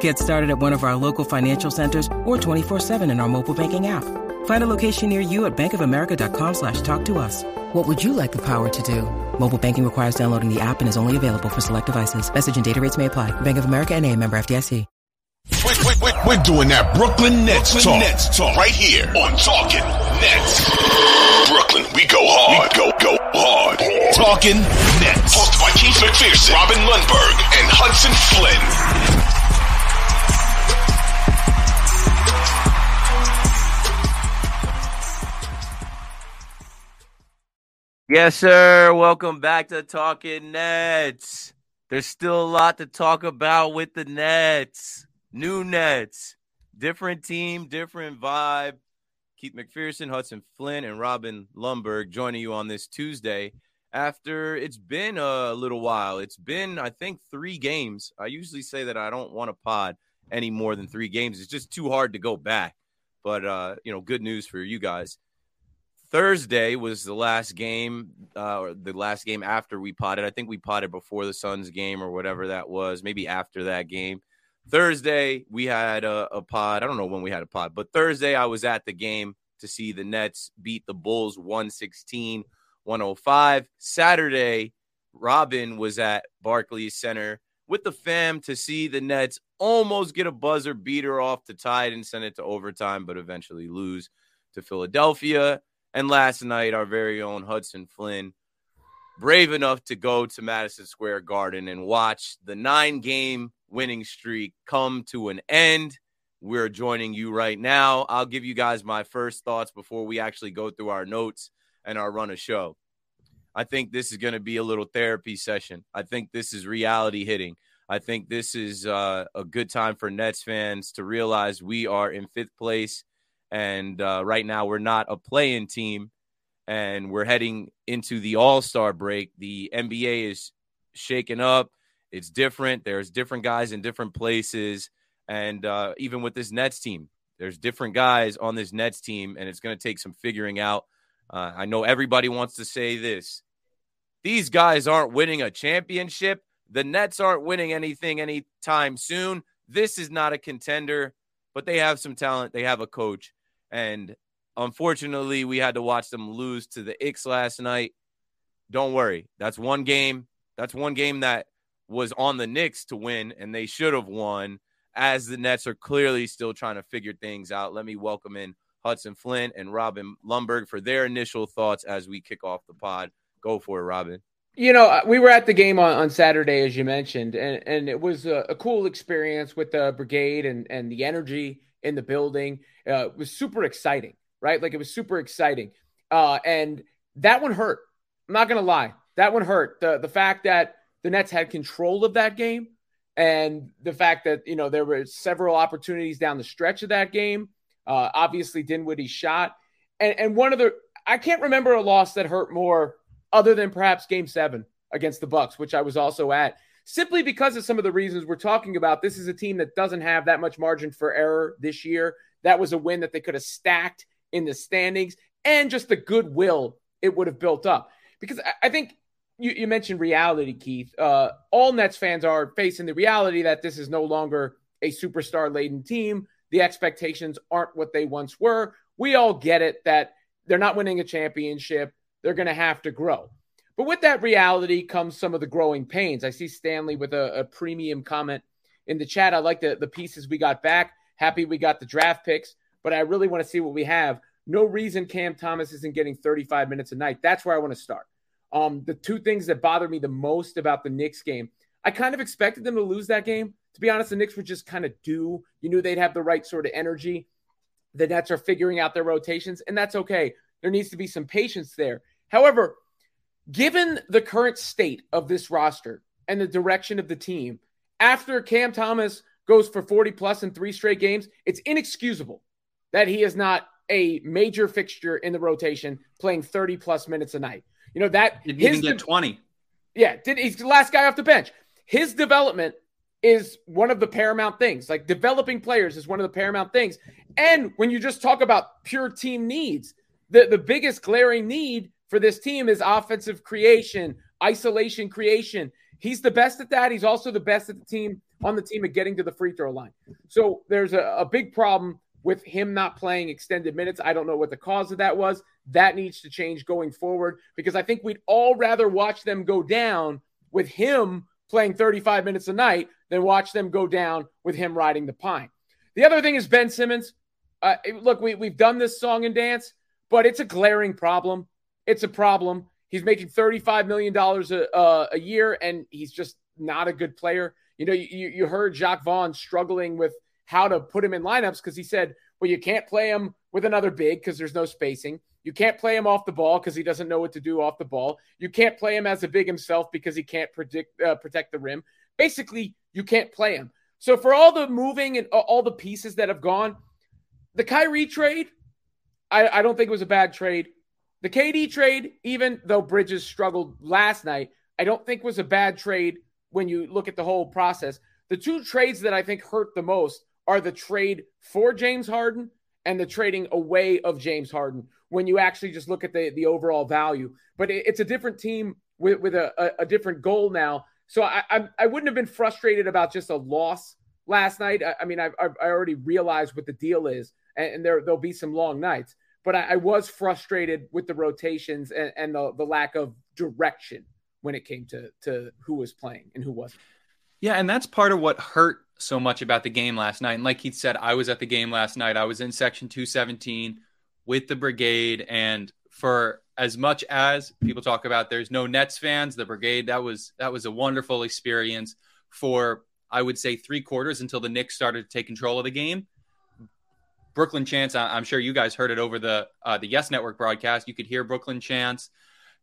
Get started at one of our local financial centers or 24-7 in our mobile banking app. Find a location near you at bankofamerica.com slash talk to us. What would you like the power to do? Mobile banking requires downloading the app and is only available for select devices. Message and data rates may apply. Bank of America and a member FDIC. We're, we're, we're doing that Brooklyn Nets Brooklyn talk. Nets talk right here on Talking Nets. Brooklyn, we go hard. We go, go hard. Talking Nets. Hosted by Keith McPherson, Robin Lundberg, and Hudson Flynn. Yes, sir. Welcome back to Talking Nets. There's still a lot to talk about with the Nets. New Nets. Different team, different vibe. Keith McPherson, Hudson Flynn, and Robin Lundberg joining you on this Tuesday after it's been a little while. It's been, I think, three games. I usually say that I don't want to pod any more than three games. It's just too hard to go back. But, uh, you know, good news for you guys. Thursday was the last game, uh, or the last game after we potted. I think we potted before the Suns game or whatever that was, maybe after that game. Thursday, we had a, a pod. I don't know when we had a pod, but Thursday, I was at the game to see the Nets beat the Bulls 116 105. Saturday, Robin was at Barclays Center with the fam to see the Nets almost get a buzzer beater off to tie it and send it to overtime, but eventually lose to Philadelphia. And last night, our very own Hudson Flynn, brave enough to go to Madison Square Garden and watch the nine game winning streak come to an end. We're joining you right now. I'll give you guys my first thoughts before we actually go through our notes and our run of show. I think this is going to be a little therapy session. I think this is reality hitting. I think this is uh, a good time for Nets fans to realize we are in fifth place and uh, right now, we're not a playing team, and we're heading into the All Star break. The NBA is shaken up. It's different. There's different guys in different places, and uh, even with this Nets team, there's different guys on this Nets team, and it's going to take some figuring out. Uh, I know everybody wants to say this. These guys aren't winning a championship. The Nets aren't winning anything anytime soon. This is not a contender, but they have some talent. They have a coach. And unfortunately, we had to watch them lose to the Knicks last night. Don't worry. That's one game. That's one game that was on the Knicks to win, and they should have won, as the Nets are clearly still trying to figure things out. Let me welcome in Hudson Flynn and Robin Lundberg for their initial thoughts as we kick off the pod. Go for it, Robin. You know, uh, we were at the game on, on Saturday, as you mentioned, and, and it was a, a cool experience with the brigade and, and the energy in the building. Uh, it was super exciting, right? Like it was super exciting. Uh, and that one hurt. I'm not to lie. That one hurt. The, the fact that the Nets had control of that game and the fact that, you know, there were several opportunities down the stretch of that game. Uh, obviously, Dinwiddie shot. And, and one of the, I can't remember a loss that hurt more other than perhaps game seven against the Bucks, which I was also at simply because of some of the reasons we're talking about. This is a team that doesn't have that much margin for error this year. That was a win that they could have stacked in the standings and just the goodwill it would have built up. Because I think you, you mentioned reality, Keith. Uh, all Nets fans are facing the reality that this is no longer a superstar laden team. The expectations aren't what they once were. We all get it that they're not winning a championship. They're going to have to grow. But with that reality comes some of the growing pains. I see Stanley with a, a premium comment in the chat. I like the, the pieces we got back. Happy we got the draft picks, but I really want to see what we have. No reason Cam Thomas isn't getting 35 minutes a night. That's where I want to start. Um, the two things that bothered me the most about the Knicks game, I kind of expected them to lose that game. To be honest, the Knicks were just kind of due. You knew they'd have the right sort of energy. The Nets are figuring out their rotations, and that's okay. There needs to be some patience there. However, given the current state of this roster and the direction of the team, after Cam Thomas goes for 40 plus in three straight games, it's inexcusable that he is not a major fixture in the rotation playing 30 plus minutes a night. You know, that didn't even get 20. Yeah, did he's the last guy off the bench. His development is one of the paramount things. Like developing players is one of the paramount things. And when you just talk about pure team needs, the, the biggest glaring need for this team is offensive creation, isolation creation. He's the best at that. He's also the best at the team on the team at getting to the free throw line. So there's a, a big problem with him not playing extended minutes. I don't know what the cause of that was. That needs to change going forward because I think we'd all rather watch them go down with him playing 35 minutes a night than watch them go down with him riding the pine. The other thing is Ben Simmons. Uh, look, we, we've done this song and dance, but it's a glaring problem. It's a problem. He's making $35 million a, uh, a year, and he's just not a good player. You know, you, you heard Jacque Vaughn struggling with how to put him in lineups because he said, well, you can't play him with another big because there's no spacing. You can't play him off the ball because he doesn't know what to do off the ball. You can't play him as a big himself because he can't predict, uh, protect the rim. Basically, you can't play him. So for all the moving and all the pieces that have gone, the Kyrie trade, I, I don't think it was a bad trade. The KD trade, even though Bridges struggled last night, I don't think was a bad trade when you look at the whole process. The two trades that I think hurt the most are the trade for James Harden and the trading away of James Harden when you actually just look at the, the overall value. But it, it's a different team with, with a, a, a different goal now. So I, I, I wouldn't have been frustrated about just a loss last night. I, I mean, I've, I've, i already realized what the deal is, and, and there there'll be some long nights. But I, I was frustrated with the rotations and, and the, the lack of direction when it came to to who was playing and who wasn't. Yeah, and that's part of what hurt so much about the game last night. And like he said, I was at the game last night. I was in section 217 with the brigade. And for as much as people talk about there's no Nets fans, the brigade, that was that was a wonderful experience for I would say three quarters until the Knicks started to take control of the game. Brooklyn chants. I'm sure you guys heard it over the uh, the Yes Network broadcast. You could hear Brooklyn chants.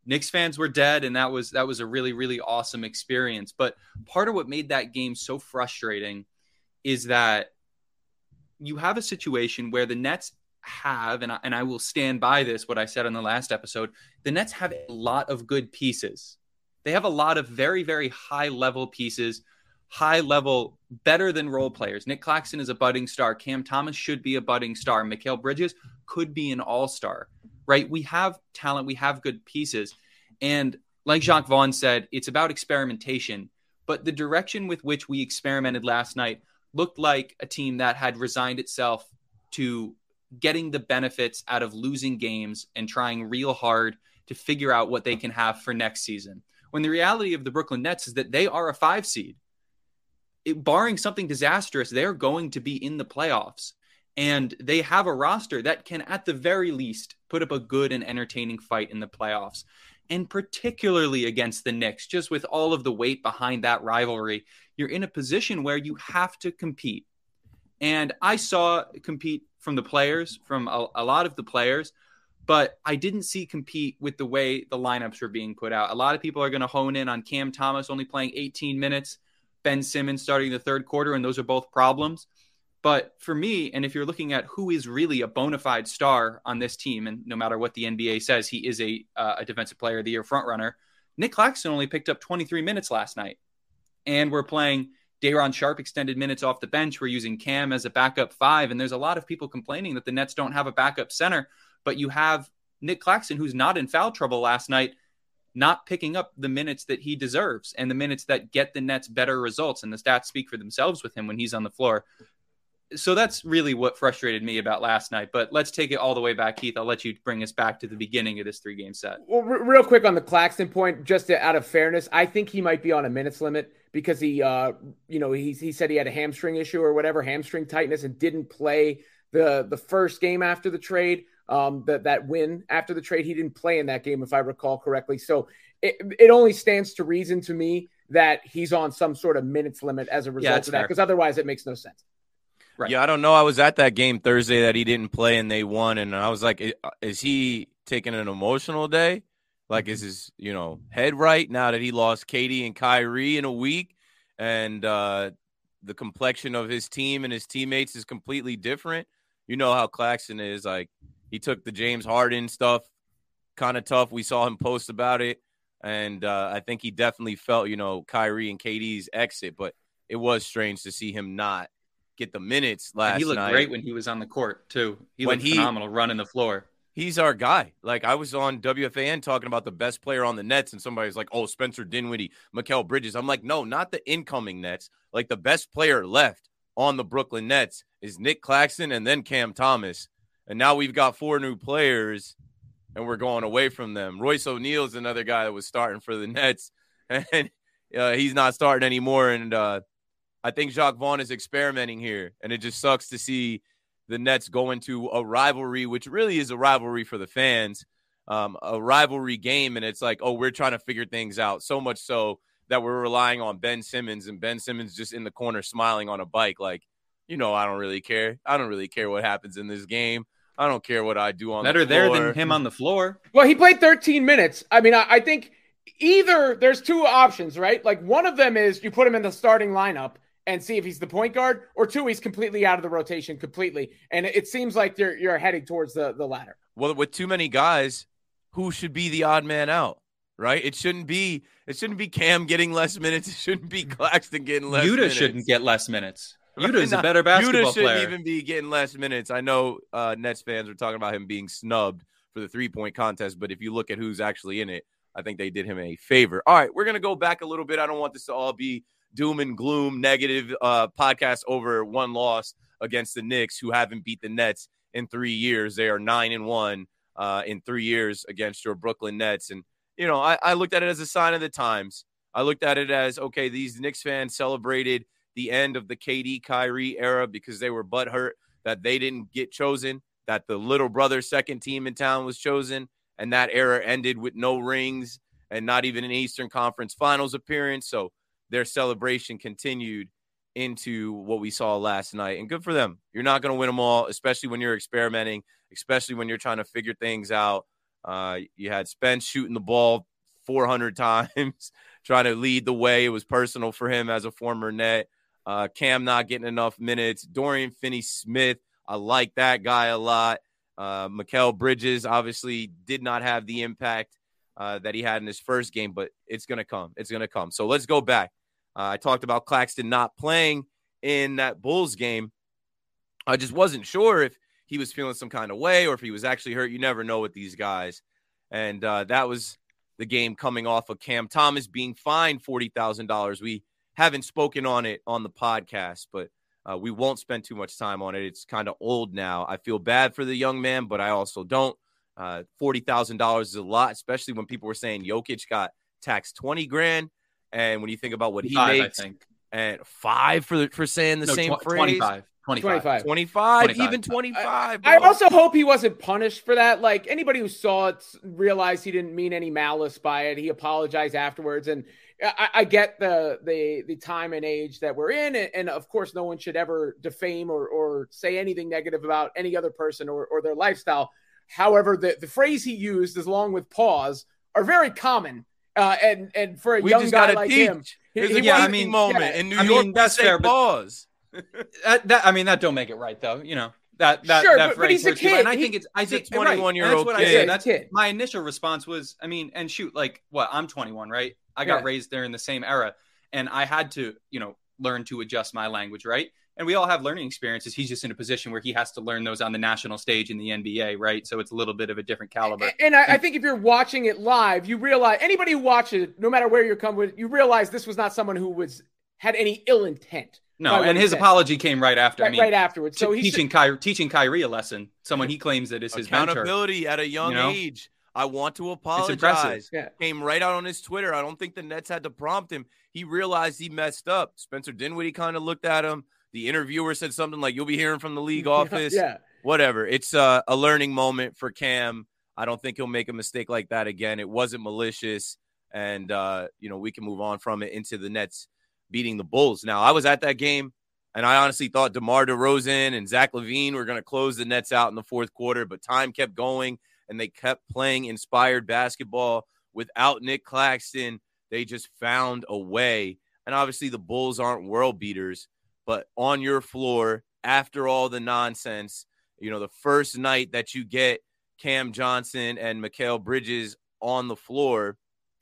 Knicks fans were dead, and that was that was a really really awesome experience. But part of what made that game so frustrating is that you have a situation where the Nets have, and I, and I will stand by this what I said on the last episode. The Nets have a lot of good pieces. They have a lot of very very high level pieces, high level, better than role players. Nick Claxton is a budding star. Cam Thomas should be a budding star. Mikal Bridges could be an all star right? We have talent, we have good pieces. And like Jacque Vaughn said, it's about experimentation. But the direction with which we experimented last night looked like a team that had resigned itself to getting the benefits out of losing games and trying real hard to figure out what they can have for next season. When the reality of the Brooklyn Nets is that they are a five seed. It, barring something disastrous, they're going to be in the playoffs. And they have a roster that can, at the very least, put up a good and entertaining fight in the playoffs. And particularly against the Knicks, just with all of the weight behind that rivalry, you're in a position where you have to compete. And I saw compete from the players, from a, a lot of the players, but I didn't see compete with the way the lineups were being put out. A lot of people are going to hone in on Cam Thomas only playing 18 minutes, Ben Simmons starting the third quarter, and those are both problems. But for me, and if you're looking at who is really a bona fide star on this team, and no matter what the NBA says, he is a, uh, a defensive player of the year frontrunner. Nick Claxton only picked up 23 minutes last night. And we're playing Day'Ron Sharpe extended minutes off the bench. We're using Cam as a backup five. And there's a lot of people complaining that the Nets don't have a backup center, but you have Nick Claxton, who's not in foul trouble last night, not picking up the minutes that he deserves and the minutes that get the Nets better results. And the stats speak for themselves with him when he's on the floor so that's really what frustrated me about last night. But let's take it all the way back, Keith. I'll let you bring us back to the beginning of this three game set. Well, r- real quick on the Claxton point, just to, out of fairness, I think he might be on a minutes limit because he, uh, you know, he he said he had a hamstring issue or whatever, hamstring tightness, and didn't play the the first game after the trade. Um, that that win after the trade, he didn't play in that game, if I recall correctly. So it, it only stands to reason to me that he's on some sort of minutes limit as a result Yeah, of it's that, because otherwise it makes no sense. Right. Yeah, I don't know. I was at that game Thursday that he didn't play and they won, and I was like, is he taking an emotional day? Like, is his you know head right now that he lost KD and Kyrie in a week, and uh, the complexion of his team and his teammates is completely different? You know how Claxton is. Like, he took the James Harden stuff kind of tough. We saw him post about it, and uh, I think he definitely felt you know Kyrie and KD's exit, but it was strange to see him not get the minutes last And he looked night. great when he was on the court too. He When looked he- phenomenal running the floor. He's our guy. Like I was on WFAN talking about the best player on the Nets, and somebody's like, "Oh, Spencer Dinwiddie, Mikal Bridges." I'm like, "No, not the incoming Nets. Like the best player left on the Brooklyn Nets is Nick Claxton and then Cam Thomas, and now we've got four new players, and we're going away from them. Royce O'Neale's another guy that was starting for the Nets, and uh, he's not starting anymore. And uh, I think Jacque Vaughn is experimenting here, and it just sucks to see the Nets go into a rivalry, which really is a rivalry for the fans, um, a rivalry game, and it's like, oh, we're trying to figure things out. So much so that we're relying on Ben Simmons, and Ben Simmons just in the corner smiling on a bike, like, you know, I don't really care. I don't really care what happens in this game. I don't care what I do on Better the there than him on the floor. Well, he played 13 minutes. I mean, I, I think either there's two options, right? Like one of them is you put him in the starting lineup and see if he's the point guard, or two, he's completely out of the rotation completely. And it, it seems like you're you're heading towards the the latter. Well, with too many guys, who should be the odd man out? Right? It shouldn't be. It shouldn't be Cam getting less minutes. It shouldn't be mm. Claxton getting less. Yuta minutes. shouldn't get less minutes. Yuta's a better basketball Yuta shouldn't player. even be getting less minutes. I know uh, Nets fans are talking about him being snubbed for the three point contest, but if you look at who's actually in it, I think they did him a favor. All right, we're gonna go back a little bit. I don't want this to all be doom and gloom, negative uh, podcast over one loss against the Knicks, who haven't beat the Nets in three years. They are nine and one uh, in three years against your Brooklyn Nets, and you know I, I looked at it as a sign of the times. I looked at it as okay, these Knicks fans celebrated the end of the KD Kyrie era because they were butthurt that they didn't get chosen, that the little brother second team in town was chosen, and that era ended with no rings and not even an Eastern Conference Finals appearance. So their celebration continued into what we saw last night, and good for them. You're not going to win them all, especially when you're experimenting, especially when you're trying to figure things out. Uh, you had Spence shooting the ball 400 times, trying to lead the way. It was personal for him as a former net. Uh, Cam not getting enough minutes. Dorian Finney Smith, I like that guy a lot. Uh, Bridges obviously did not have the impact uh, that he had in his first game, but it's going to come. It's going to come. So let's go back. Uh, I talked about Claxton not playing in that Bulls game. I just wasn't sure if he was feeling some kind of way or if he was actually hurt. You never know with these guys. And uh, that was the game coming off of Cam Thomas being fined $40,000. We haven't spoken on it on the podcast, but uh, we won't spend too much time on it. It's kind of old now. I feel bad for the young man, but I also don't. Uh, $40,000 is a lot, especially when people were saying Jokic got taxed 20 grand. And when you think about what he Five, I makes, think. and five for for saying the No, same tw- phrase, 25. 25. 25. 25, 25. even 25. I bro. also hope he wasn't punished for that. Like anybody who saw it realized he didn't mean any malice by it. He apologized afterwards, and I, I get the the the time and age that we're in, and, and of course, no one should ever defame or or say anything negative about any other person or or their lifestyle. However, the the phrase he used, as long with pause, are very common. Uh, and and for a we young just guy gotta like teach. him, he- he a yeah, I mean, moment yeah. in New I York. mean, that's say fair, pause. That, that I mean that don't make it right though. You know that that Sure, that but- but he's a hurts you, and I kid. think it's I He's a think right, 21-year-old That's what kid. I said. That's kid. my initial response was I mean and shoot like what I'm 21 right. I got Yeah. raised there in the same era, and I had to you know learn to adjust my language right. And we all have learning experiences. He's just in a position where he has to learn those on the national stage in the NBA, right? So it's a little bit of a different caliber. And I, I think if you're watching it live, you realize anybody who watches it, no matter where you're coming with, you realize this was not someone who was had any ill intent. No, and his said. apology came right after. right, I mean, right afterwards. So so he's teaching Kyrie, teaching Kyrie a lesson. Someone he claims that is his mentor. Accountability at a young You know? age. I want to apologize. Yeah. Came right out on his Twitter. I don't think the Nets had to prompt him. He realized he messed up. Spencer Dinwiddie kind of looked at him. The interviewer said something like, "You'll be hearing from the league office." Yeah. whatever. It's uh, a learning moment for Cam. I don't think he'll make a mistake like that again. It wasn't malicious, and uh, you know we can move on from it into the Nets beating the Bulls. Now I was at that game, and I honestly thought DeMar DeRozan and Zach LaVine were going to close the Nets out in the fourth quarter, but time kept going, and they kept playing inspired basketball without Nick Claxton. They just found a way, and obviously the Bulls aren't world beaters, but on your floor after all the nonsense, you know the first night that you get Cam Johnson and Mikal Bridges on the floor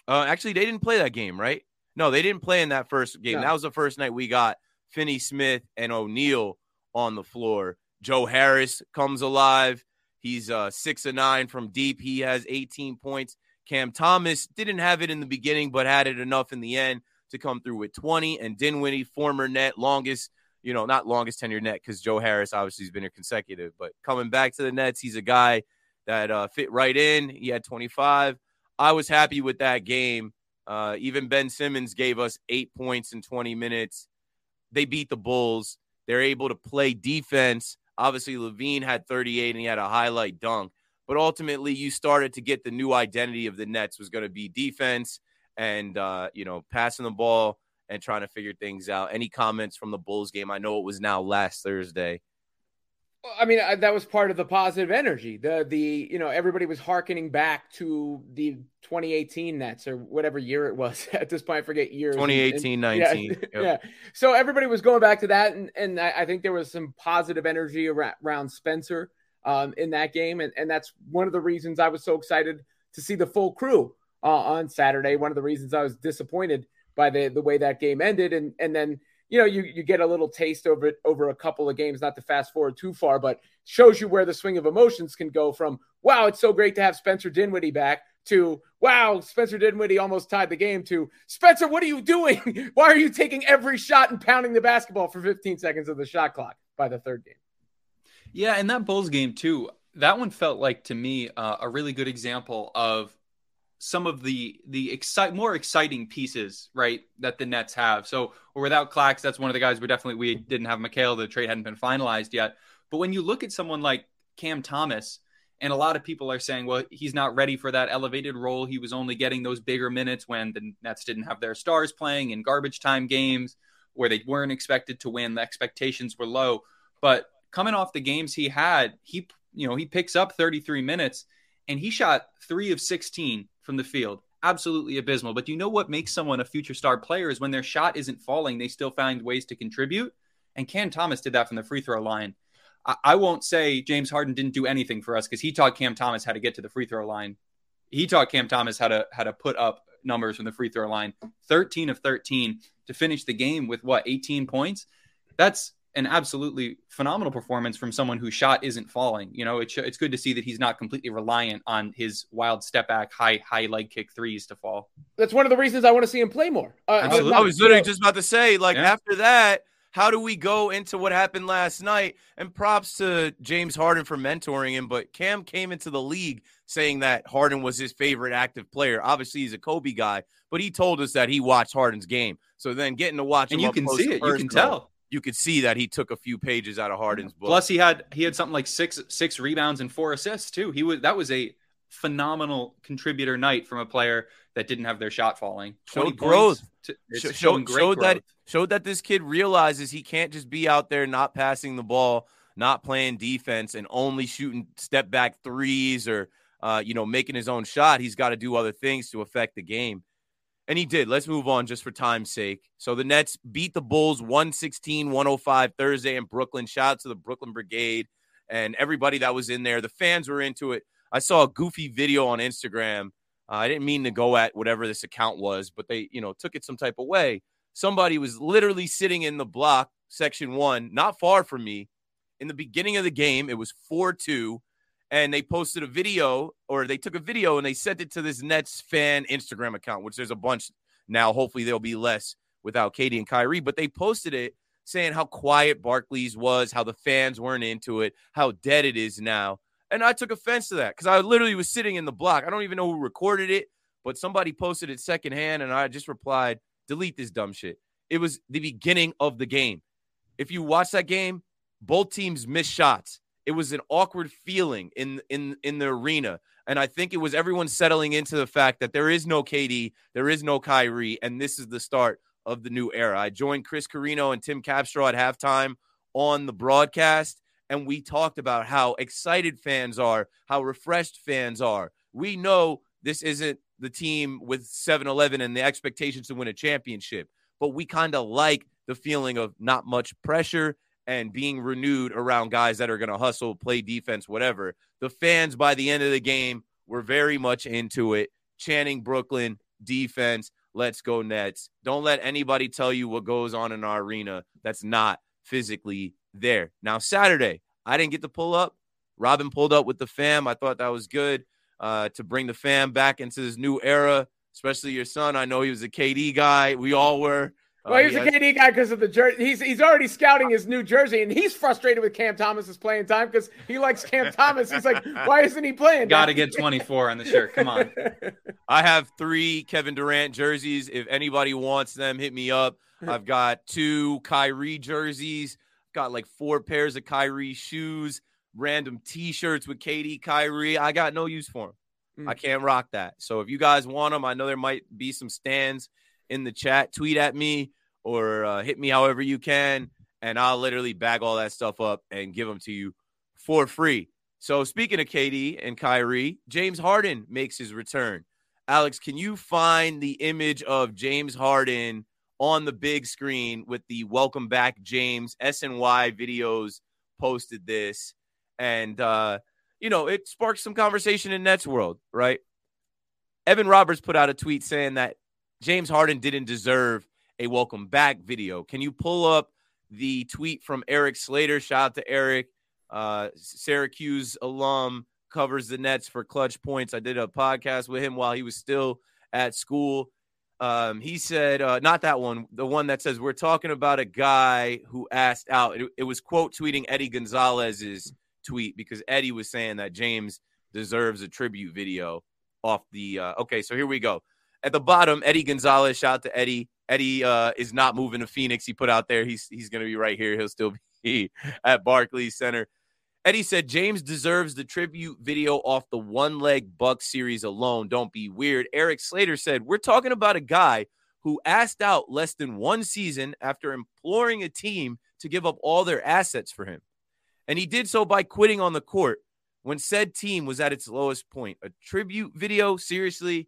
uh, actually, they didn't play that game, right? No, they didn't play in that first game. No. That was the first night we got Finney Smith and O'Neale on the floor. Joe Harris comes alive. He's uh, six and nine from deep. He has 18 points. Cam Thomas didn't have it in the beginning, but had it enough in the end to come through with 20. And Dinwiddie, former net, longest, you know, not longest tenure net because Joe Harris obviously has been here consecutive, but coming back to the Nets, he's a guy that uh, fit right in. He had 25. I was happy with that game. Uh, even Ben Simmons gave us eight points in 20 minutes. They beat the Bulls. They're able to play defense. Obviously, LaVine had 38 and he had a highlight dunk. But ultimately, you started to get the new identity of the Nets was going to be defense and, uh, you know, passing the ball and trying to figure things out. Any comments from the Bulls game? I know it was now last Thursday. I mean, that was part of the positive energy. The the you know everybody was harkening back to the 2018 Nets or whatever year it was. At this point, I forget years. 2018, 19. Yeah, yep. yeah. So everybody was going back to that, and and I, think there was some positive energy around, around Spencer um, in that game, and and that's one of the reasons I was so excited to see the full crew uh, on Saturday. One of the reasons I was disappointed by the the way that game ended, and and then you know, you, you get a little taste over it over a couple of games, not to fast forward too far, but shows you where the swing of emotions can go from, wow, it's so great to have Spencer Dinwiddie back to, wow, Spencer Dinwiddie almost tied the game to, Spencer, what are you doing? Why are you taking every shot and pounding the basketball for 15 seconds of the shot clock by the third game? Yeah, and that Bulls game too, that one felt like to me uh, a really good example of some of the the excite more exciting pieces, right, that the Nets have. So without Clax, that's one of the guys we definitely we didn't have Mikal. The trade hadn't been finalized yet. But when you look at someone like Cam Thomas, and a lot of people are saying, well, he's not ready for that elevated role. He was only getting those bigger minutes when the Nets didn't have their stars playing in garbage time games where they weren't expected to win. The expectations were low. But coming off the games he had, he you know, he picks up 33 minutes and he shot 3 of 16 from the field. Absolutely abysmal. But you know what makes someone a future star player is when their shot isn't falling, they still find ways to contribute. And Cam Thomas did that from the free throw line. I, I won't say James Harden didn't do anything for us because he taught Cam Thomas how to get to the free throw line. He taught Cam Thomas how to how to put up numbers from the free throw line. 13 of 13 to finish the game with what 18 points. That's an absolutely phenomenal performance from someone whose shot isn't falling. You know, it's it's good to see that he's not completely reliant on his wild step back, high high leg kick threes to fall. That's one of the reasons I want to see him play more. Uh, I was literally just about to say, like yeah. after that, how do we go into what happened last night? And props to James Harden for mentoring him, but Cam came into the league saying that Harden was his favorite active player. Obviously, he's a Kobe guy, but he told us that he watched Harden's game. So then getting to watch and you can see it, you can tell you could see that he took a few pages out of Harden's book. Plus, he had he had something like six six rebounds and four assists too. He was that was a phenomenal contributor night from a player that didn't have their shot falling. Showed growth. To, showed, showed growth. that showed that this kid realizes he can't just be out there not passing the ball, not playing defense, and only shooting step back threes or uh, you know making his own shot. He's got to do other things to affect the game. And he did. Let's move on just for time's sake. So the Nets beat the Bulls 116 105 Thursday in Brooklyn. Shout out to the Brooklyn Brigade and everybody that was in there. The fans were into it. I saw a goofy video on Instagram. Uh, I didn't mean to go at whatever this account was, but they, you know, took it some type of way. Somebody was literally sitting in the block, section one, not far from me. In the beginning of the game, it was 4 2 and they posted a video or they took a video and they sent it to this Nets fan Instagram account, which there's a bunch now. Hopefully there'll be less without KD and Kyrie, but they posted it saying how quiet Barclays was, how the fans weren't into it, how dead it is now. And I took offense to that because I literally was sitting in the block. I don't even know who recorded it, but somebody posted it secondhand, and I just replied, delete this dumb shit. It was the beginning of the game. If you watch that game, both teams missed shots. It was an awkward feeling in in in the arena. And I think it was everyone settling into the fact that there is no KD, there is no Kyrie, and this is the start of the new era. I joined Chris Carrino and Tim Capstraw at halftime on the broadcast, and we talked about how excited fans are, how refreshed fans are. We know this isn't the team with 7 Eleven and the expectations to win a championship, but we kind of like the feeling of not much pressure and being renewed around guys that are going to hustle, play defense, whatever. The fans by the end of the game were very much into it, chanting Brooklyn defense. Let's go Nets. Don't let anybody tell you what goes on in our arena that's not physically there. Now, Saturday, I didn't get to pull up. Robin pulled up with the fam. I thought that was good uh, to bring the fam back into this new era, especially your son. I know he was a KD guy. We all were. Well, he's uh, he a KD guy because of the jersey. He's he's already scouting his new jersey, and he's frustrated with Cam Thomas's playing time because he likes Cam Thomas. He's like, why isn't he playing? Got to get 24 on the shirt. Come on. I have three Kevin Durant jerseys. If anybody wants them, hit me up. I've got two Kyrie jerseys. Got like four pairs of Kyrie shoes, random T-shirts with KD Kyrie. I got no use for them. Mm. I can't rock that. So if you guys want them, I know there might be some stands in the chat, tweet at me or uh, hit me however you can, and I'll literally bag all that stuff up and give them to you for free. So, speaking of KD and Kyrie, James Harden makes his return. Alex, can you find the image of James Harden on the big screen with the welcome back James SNY videos posted this and uh you know it sparked some conversation in Nets world, right? Evan Roberts put out a tweet saying that James Harden didn't deserve a welcome back video. Can you pull up the tweet from Erik Slater? Shout out to Eric, uh, Syracuse alum, covers the Nets for Clutch Points. I did a podcast with him while he was still at school. Um, he said, uh, not that one, the one that says, We're talking about a guy who asked out. It, it was quote tweeting Eddie Gonzalez's tweet because Eddie was saying that James deserves a tribute video off the. Uh, okay, so here we go at the bottom, Eddie Gonzalez. Shout out to Eddie. Eddie uh, is not moving to Phoenix. He put out there he's he's going to be right here. He'll still be at Barclays Center. Eddie said James deserves the tribute video off the one leg Buck series alone. Don't be weird. Erik Slater said we're talking about a guy who asked out less than one season after imploring a team to give up all their assets for him, and he did so by quitting on the court when said team was at its lowest point. A tribute video, seriously,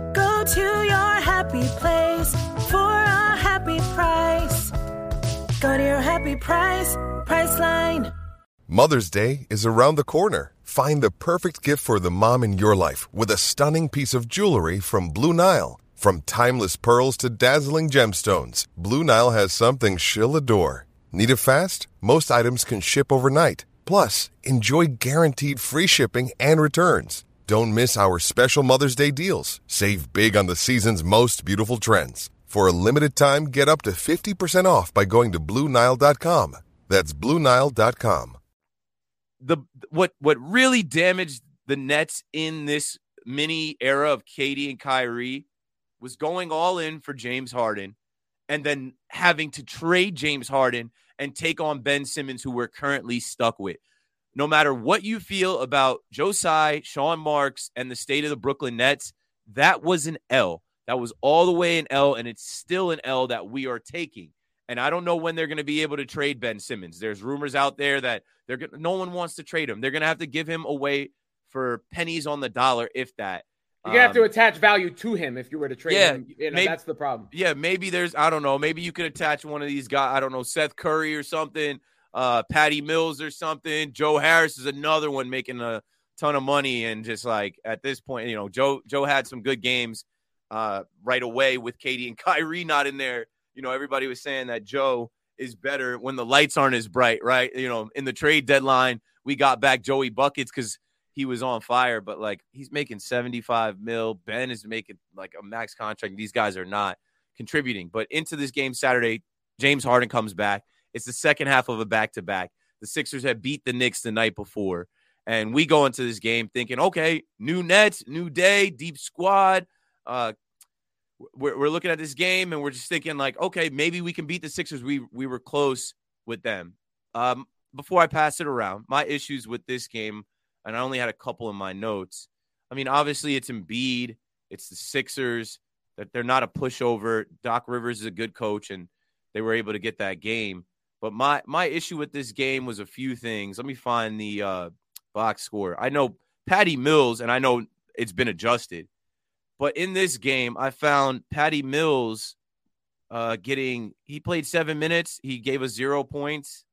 Go to your happy place for a happy price. Go to your happy price, Priceline. Mother's Day is around the corner. Find the perfect gift for the mom in your life with a stunning piece of jewelry from Blue Nile. From timeless pearls to dazzling gemstones, Blue Nile has something she'll adore. Need it fast? Most items can ship overnight. Plus, enjoy guaranteed free shipping and returns. Don't miss our special Mother's Day deals. Save big on the season's most beautiful trends. For a limited time, get up to 50% off by going to BlueNile.com. That's BlueNile.com. The what what really damaged the Nets in this mini era of KD and Kyrie was going all in for James Harden and then having to trade James Harden and take on Ben Simmons, who we're currently stuck with no matter what you feel about Joe Tsai, Sean Marks, and the state of the Brooklyn Nets, that was an L. That was all the way an L, and it's still an L that we are taking. And I don't know when they're going to be able to trade Ben Simmons. There's rumors out there that they're gonna, no one wants to trade him. They're going to have to give him away for pennies on the dollar, if that. You're gonna have to um, attach value to him if you were to trade yeah, him. You know, maybe, that's the problem. Yeah, maybe there's I don't know. Maybe you could attach one of these guys. I don't know Seth Curry or something uh, Patty Mills or something. Joe Harris is another one making a ton of money, and just like at this point, you know, Joe Joe had some good games uh, right away with KD and Kyrie not in there. You know, everybody was saying that Joe is better when the lights aren't as bright, right? You know, in the trade deadline, we got back Joey buckets because he was on fire, but like he's making 75 mil. Ben is making like a max contract. These guys are not contributing. But into this game Saturday, James Harden comes back. It's the second half of a back to back. The Sixers had beat the Knicks the night before. And we go into this game thinking, okay, new Nets, new day, deep squad. Uh, we're, we're looking at this game and we're just thinking, like, okay, maybe we can beat the Sixers. We we were close with them. Um, before I pass it around, my issues with this game, and I only had a couple in my notes. I mean, obviously, it's Embiid, it's the Sixers, that they're not a pushover. Doc Rivers is a good coach, and they were able to get that game. But my my issue with this game was a few things. Let me find the uh, box score. I know Patty Mills, and I know it's been adjusted, but in this game, I found Patty Mills uh, getting. He played seven minutes. He gave us zero points.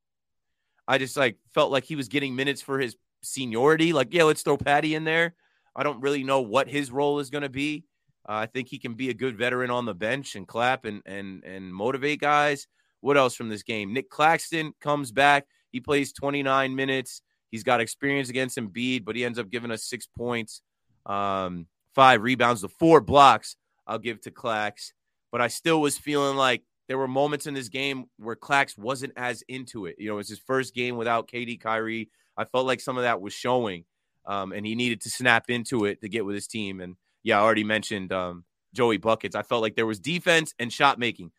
I just like felt like he was getting minutes for his seniority. Like, yeah, let's throw Patty in there. I don't really know what his role is going to be. Uh, I think he can be a good veteran on the bench and clap and and and motivate guys. What else from this game? Nick Claxton comes back. He plays 29 minutes. He's got experience against Embiid, but he ends up giving us six points, um, five rebounds, the four blocks. I'll give to Clax, but I still was feeling like there were moments in this game where Clax wasn't as into it. You know, it was his first game without KD Kyrie. I felt like some of that was showing, um, and he needed to snap into it to get with his team. And yeah, I already mentioned um, Joey buckets. I felt like there was defense and shot making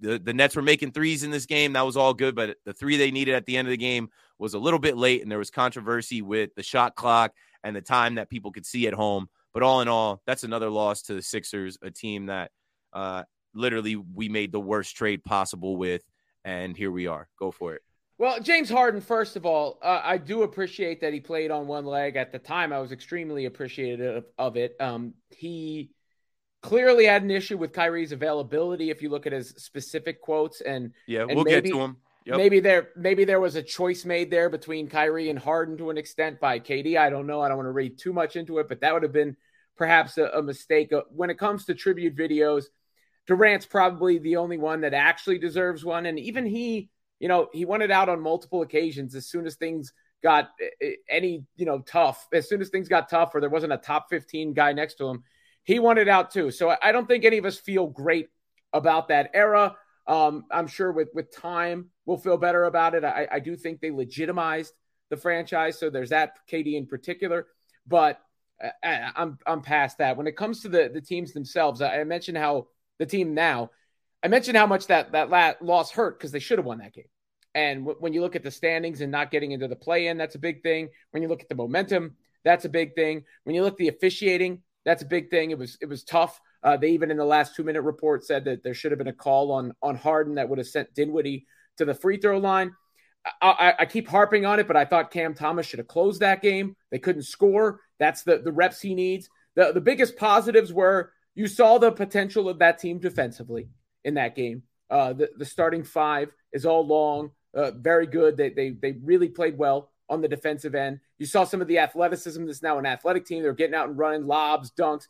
the, the Nets were making threes in this game. That was all good, but the three they needed at the end of the game was a little bit late, and there was controversy with the shot clock and the time that people could see at home. But all in all, that's another loss to the Sixers, a team that uh, literally we made the worst trade possible with, and here we are. Go for it. Well, James Harden, first of all, uh, I do appreciate that he played on one leg. At the time, I was extremely appreciative of it. Um, he clearly had an issue with Kyrie's availability. If you look at his specific quotes, and yeah, and we'll maybe, get to him. Yep. Maybe there, maybe there was a choice made there between Kyrie and Harden to an extent by KD. I don't know. I don't want to read too much into it, but that would have been perhaps a, a mistake. Uh, when it comes to tribute videos, Durant's probably the only one that actually deserves one, and even he, you know, he wanted out on multiple occasions as soon as things got eh, eh, any, you know, tough. As soon as things got tough, or there wasn't a top fifteen guy next to him he wanted out too. So I don't think any of us feel great about that era. Um, I'm sure with with time we'll feel better about it. I, I do think they legitimized the franchise, so there's that KD in particular. But uh, uh, I'm I'm past that. When it comes to the the teams themselves, I mentioned how the team now. I mentioned how much that that loss hurt because they should have won that game. And w- when you look at the standings and not getting into the play in, that's a big thing. When you look at the momentum, that's a big thing. When you look at the officiating, that's a big thing. It was it was tough. Uh, they even in the last two minute report said that there should have been a call on on Harden that would have sent Dinwiddie to the free throw line. I, I, I, keep harping on it, but I thought Cam Thomas should have closed that game. They couldn't score. That's the the reps he needs. The the biggest positives were you saw the potential of that team defensively in that game. Uh, the the starting five is all long, uh, very good. They they they really played well on the defensive end. You saw some of the athleticism that's now an athletic team. They're getting out and running lobs, dunks,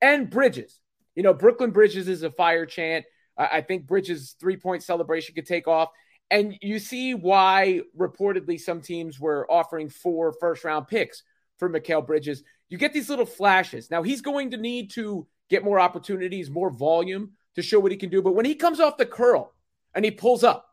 and Bridges. You know, Brooklyn Bridges is a fire chant. I think Bridges' three point celebration could take off. And you see why reportedly some teams were offering four first round picks for Mikal Bridges. You get these little flashes. Now he's going to need to get more opportunities, more volume to show what he can do. But when he comes off the curl and he pulls up,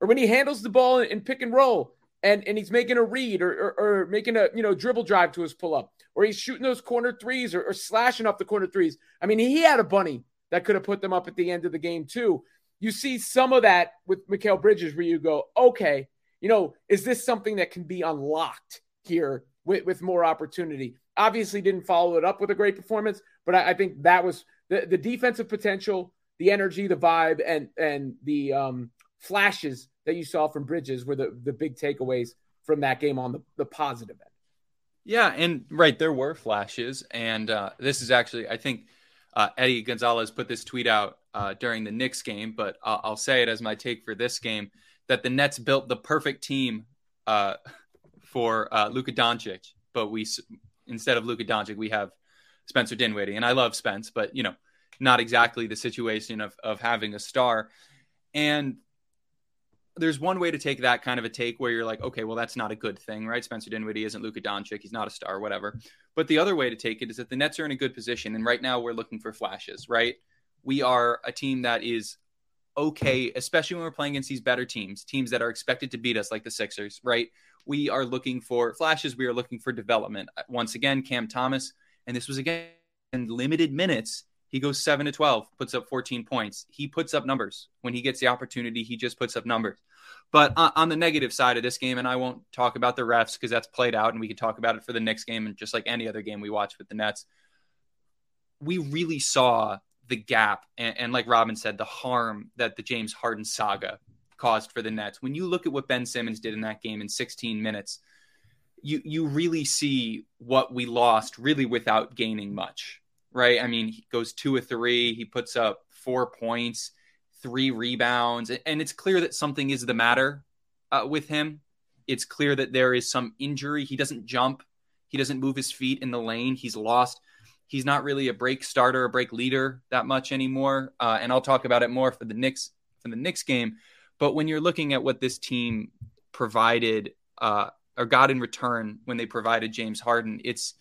or when he handles the ball in pick and roll and and he's making a read or, or, or making a you know dribble drive to his pull up, or he's shooting those corner threes or, or slashing up the corner threes. I mean, he had a bunny that could have put them up at the end of the game too. You see some of that with Mikal Bridges, where you go, okay, you know, is this something that can be unlocked here with, with more opportunity? Obviously, didn't follow it up with a great performance, but I, I think that was the, the defensive potential, the energy, the vibe, and and the um, flashes that you saw from Bridges were the, the big takeaways from that game on the, the positive end. Yeah, and right, there were flashes. And uh, this is actually, I think uh, Eddie Gonzalez put this tweet out uh, during the Knicks game, but I'll, I'll, say it as my take for this game that the Nets built the perfect team uh, for uh, Luka Doncic, but we instead of Luka Doncic, we have Spencer Dinwiddie. And I love Spence, but you know, not exactly the situation of, of having a star. And there's one way to take that kind of a take where you're like, okay, well, that's not a good thing, right? Spencer Dinwiddie isn't Luka Doncic. He's not a star, whatever. But the other way to take it is that the Nets are in a good position. And right now we're looking for flashes, right? We are a team that is okay, especially when we're playing against these better teams, teams that are expected to beat us, like the Sixers, right? We are looking for flashes. We are looking for development. Once again, Cam Thomas, and this was again in limited minutes. He goes 7 to 12, puts up 14 points. He puts up numbers. When he gets the opportunity, he just puts up numbers. But on the negative side of this game, and I won't talk about the refs because that's played out, and we can talk about it for the next game and just like any other game we watch with the Nets. We really saw the gap and, and, like Robin said, the harm that the James Harden saga caused for the Nets. When you look at what Ben Simmons did in that game in 16 minutes, you you really see what we lost really without gaining much, right? I mean, he goes two or three, he puts up four points, three rebounds, and it's clear that something is the matter uh, with him. It's clear that there is some injury. He doesn't jump, he doesn't move his feet in the lane. He's lost He's not really a break starter, a break leader that much anymore. Uh, and I'll talk about it more for the Knicks for the Knicks game. But when you're looking at what this team provided uh, or got in return when they provided James Harden, it's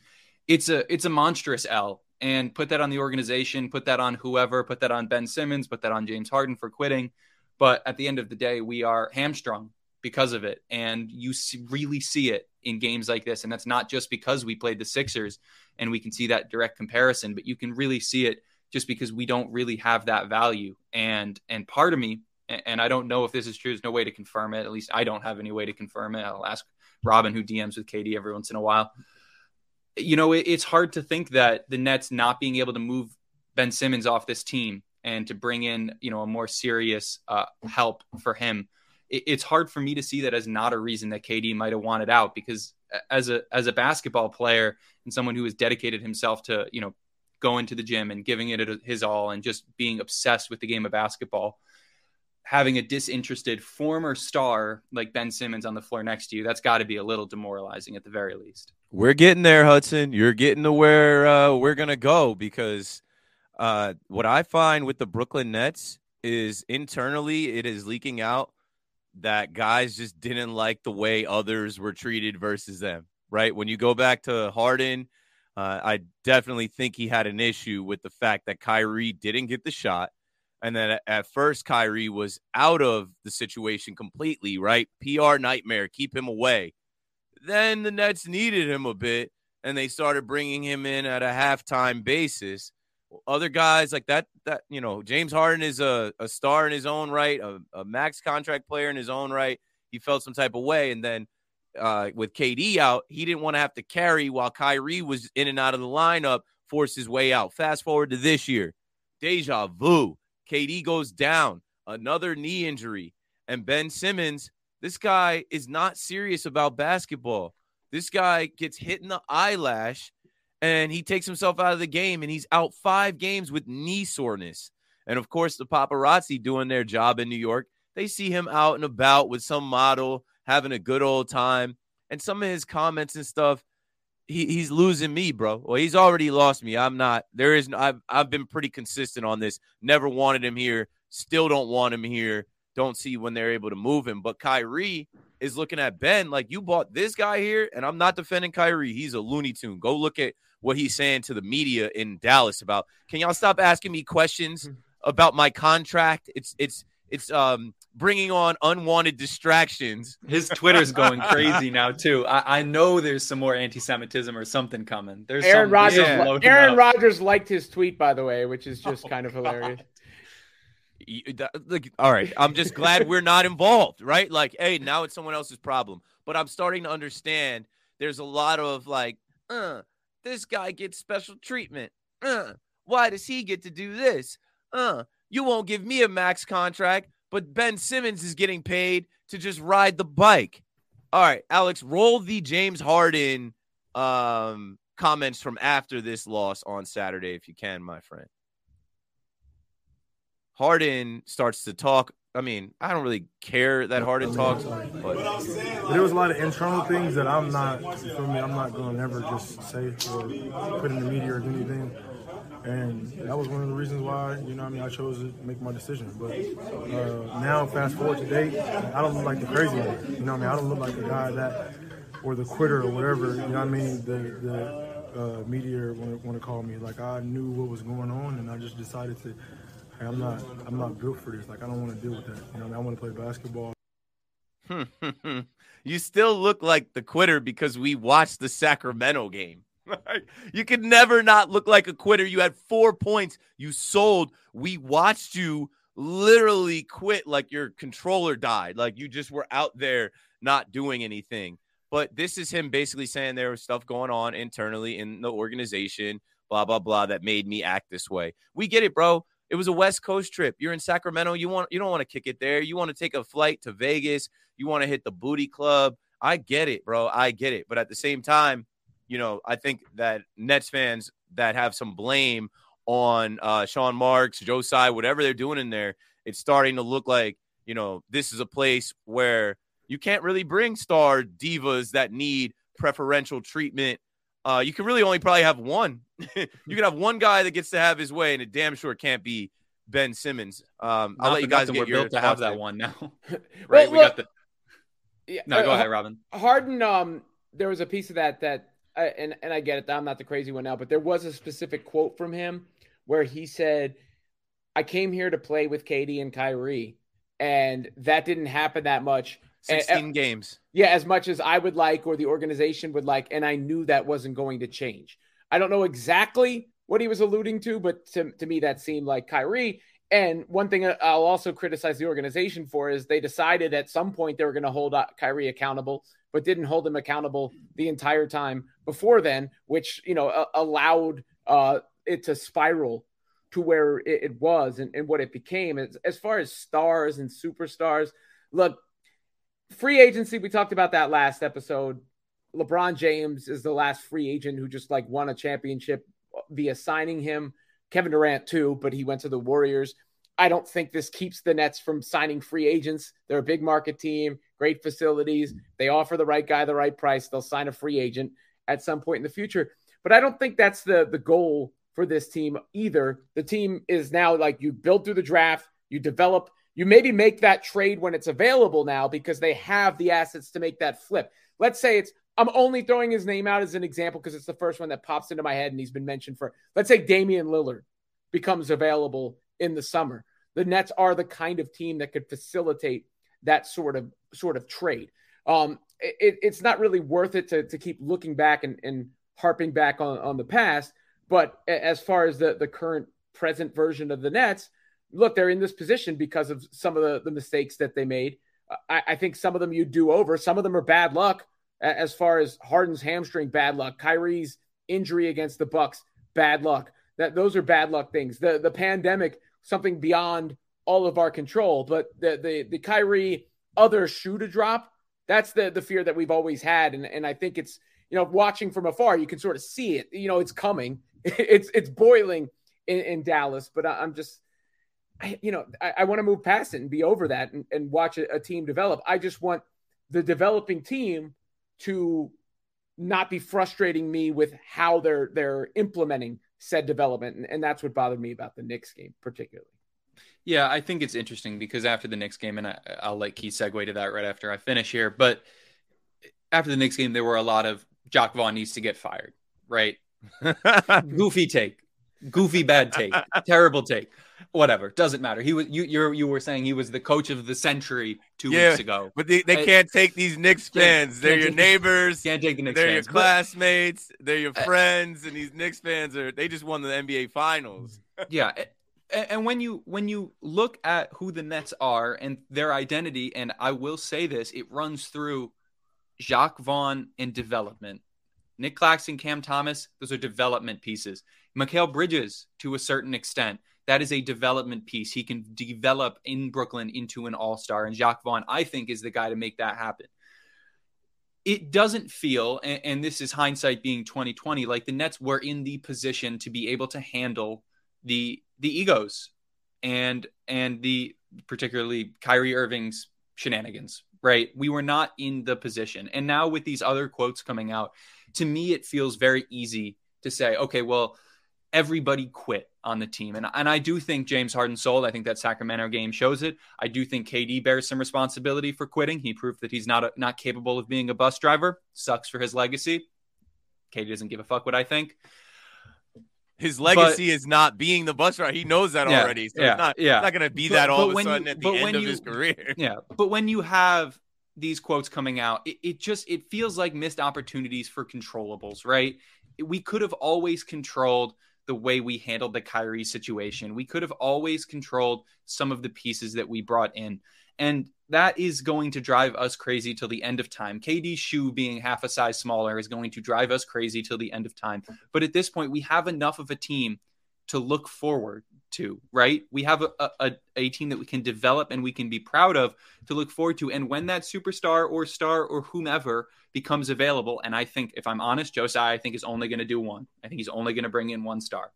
it's a it's a monstrous L. And put that on the organization, put that on whoever, put that on Ben Simmons, put that on James Harden for quitting. But at the end of the day, we are hamstrung because of it. And you really see it in games like this. And that's not just because we played the Sixers and we can see that direct comparison, but you can really see it just because we don't really have that value. And and part of me, and I don't know if this is true, there's no way to confirm it. At least I don't have any way to confirm it. I'll ask Robin, who DMs with KD every once in a while. You know, it, it's hard to think that the Nets not being able to move Ben Simmons off this team and to bring in, you know, a more serious uh, help for him it's hard for me to see that as not a reason that KD might have wanted out because as a as a basketball player and someone who has dedicated himself to you know going to the gym and giving it his all and just being obsessed with the game of basketball having a disinterested former star like Ben Simmons on the floor next to you that's got to be a little demoralizing at the very least we're getting there Hudson you're getting to where uh, we're going to go because uh, what I find with the Brooklyn Nets is internally it is leaking out that guys just didn't like the way others were treated versus them, right? When you go back to Harden, uh, I definitely think he had an issue with the fact that Kyrie didn't get the shot. And then at first, Kyrie was out of the situation completely, right? PR nightmare, keep him away. Then the Nets needed him a bit, and they started bringing him in at a halftime basis. Other guys like that that you know james harden is a, a star in his own right a, a, max contract player in his own right. He felt some type of way. And then uh, with kd out he didn't want to have to carry while kyrie was in and out of the lineup force his way out. Fast forward to this year. Deja vu kd goes down another knee injury and ben simmons this guy is not serious about basketball this guy gets hit in the eyelash and he takes himself out of the game and he's out five games with knee soreness. And of course, the paparazzi doing their job in New York, they see him out and about with some model having a good old time. And some of his comments and stuff, he, he's losing me, bro. Well, he's already lost me. I'm not. There is. I've I've been pretty consistent on this. Never wanted him here. Still don't want him here. Don't see when they're able to move him. But Kyrie is looking at Ben like you bought this guy here, and I'm not defending Kyrie. He's a Looney Tune. Go look at what he's saying to the media in Dallas about. Can y'all stop asking me questions about my contract? It's it's it's um bringing on unwanted distractions. His Twitter's going crazy now too. I, I, know there's some more anti-Semitism or something coming. There's Aaron some, Rodgers. Yeah. Aaron Rodgers liked his tweet by the way, which is just oh kind of hilarious. Look, all right. I'm just glad we're not involved, right? Like, hey, now it's someone else's problem. But I'm starting to understand. There's a lot of like, uh, this guy gets special treatment. Uh, why does he get to do this? Uh, you won't give me a max contract, but Ben Simmons is getting paid to just ride the bike. All right, Alex, roll the James Harden um, comments from after this loss on Saturday, if you can, my friend. Harden starts to talk I mean, I don't really care that Harden talks, but. but there was a lot of internal things that I'm not, for me, I'm not going to never just say or put in the media or do anything. And that was one of the reasons why, you know, I mean, I chose to make my decision. But uh, now, fast forward to date, I don't look like the crazy one. You know, I mean, I don't look like the guy that, or the quitter or whatever. You know, what I mean, the the uh, media want to call me. Like I knew what was going on, and I just decided to. Hey, I'm not. I'm not built for this. Like I don't want to deal with that. You know, I, mean, I want to play basketball. you still look like the quitter because we watched the Sacramento game. you could never not look like a quitter. You had four points. You sold. We watched you literally quit like your controller died. Like you just were out there not doing anything. But this is him basically saying there was stuff going on internally in the organization, blah, blah, blah, that made me act this way. We get it, bro. It was a West Coast trip. You're in Sacramento. You want you don't want to kick it there. You want to take a flight to Vegas. You want to hit the booty club. I get it, bro. I get it. But at the same time, you know, I think that Nets fans that have some blame on uh, Sean Marks, Joe Tsai, whatever they're doing in there, it's starting to look like, you know, this is a place where you can't really bring star divas that need preferential treatment. Uh, you can really only probably have one. you can have one guy that gets to have his way, and it damn sure can't be Ben Simmons. Um, I'll let you guys get we're your built to have thoughts that one now. Well, right? we got the Yeah, No, go uh, ahead, Robin. Harden, um, there was a piece of that that, uh, and and I get it. I'm not the crazy one now, but there was a specific quote from him where he said, "I came here to play with KD and Kyrie, and that didn't happen that much. And- 16 games. yeah, as much as I would like or the organization would like, and I knew that wasn't going to change. I don't know exactly what he was alluding to, but to, to me, that seemed like Kyrie. And one thing I'll also criticize the organization for is they decided at some point they were going to hold uh, Kyrie accountable, but didn't hold him accountable the entire time before then, which you know allowed uh, it to spiral to where it, it was and, and what it became. As, as far as stars and superstars, look, free agency, we talked about that last episode. LeBron James is the last free agent who just like won a championship via signing him. Kevin Durant too, but he went to the Warriors. I don't think this keeps the Nets from signing free agents. They're a big market team, great facilities. They offer the right guy the right price. They'll sign a free agent at some point in the future. But I don't think that's the the goal for this team either. The team is now like you build through the draft, you develop, you maybe make that trade when it's available now because they have the assets to make that flip. Let's say it's I'm only throwing his name out as an example because it's the first one that pops into my head and he's been mentioned for let's say Damian Lillard becomes available in the summer. The Nets are the kind of team that could facilitate that sort of sort of trade. Um, it, it's not really worth it to, to keep looking back and, and harping back on, on the past. But as far as the, the current present version of the Nets, look, they're in this position because of some of the, the mistakes that they made. I, I think some of them you do over. Some of them are bad luck. As far as Harden's hamstring, bad luck. Kyrie's injury against the Bucks, bad luck. That those are bad luck things. The the pandemic, something beyond all of our control. But the the the Kyrie other shoe to drop, that's the the fear that we've always had. And and I think it's you know watching from afar, you can sort of see it. You know, it's coming. It's it's boiling in, in Dallas. But I'm just I, you know, I, I want to move past it and be over that and, and watch a, a team develop. I just want the developing team to not be frustrating me with how they're they're implementing said development, and, and that's what bothered me about the Knicks game particularly. Yeah, I think it's interesting because after the Knicks game, and I, I'll let Keith segue to that right after I finish here. But after the Knicks game, there were a lot of Jacque Vaughn needs to get fired, right? Goofy take, goofy bad take, terrible take, whatever. Doesn't matter. He was you. You you were saying he was the coach of the century two Yeah, weeks ago. But they, they I- can't take these Knicks fans. They're your neighbors. Can't take the Knicks They're your fans. But- classmates. They're your friends. And these Knicks fans are they just won the NBA finals. yeah and when you when you look at who the nets are and their identity and i will say this it runs through jacque vaughn in development nic claxton cam thomas those are development pieces Mikal bridges to a certain extent that is a development piece he can develop in brooklyn into an all-star and jacque vaughn i think is the guy to make that happen it doesn't feel and, and this is hindsight being 2020 like the nets were in the position to be able to handle the the egos and and the particularly Kyrie Irving's shenanigans, right? We were not in the position. And now with these other quotes coming out, to me it feels very easy to say, okay, well, everybody quit on the team. And, and I do think James Harden sold. I think that Sacramento game shows it. I do think KD bears some responsibility for quitting. He proved that he's not a, not capable of being a bus driver. Sucks for his legacy. KD doesn't give a fuck what I think. His legacy but, is not being the bus driver. He knows that yeah, already. So yeah, it's not, yeah. not going to be that but, all but of a sudden you, at the end of you, his career. Yeah. But when you have these quotes coming out, it, it just it feels like missed opportunities for controllables, right? We could have always controlled the way we handled the Kyrie situation. We could have always controlled some of the pieces that we brought in. And that is going to drive us crazy till the end of time. KD's shoe being half a size smaller is going to drive us crazy till the end of time. But at this point, we have enough of a team to look forward to, right? We have a, a, a, team that we can develop and we can be proud of to look forward to. And when that superstar or star or whomever becomes available, and I think, if I'm honest, Joe Tsai, I think is only going to do one. I think he's only going to bring in one star.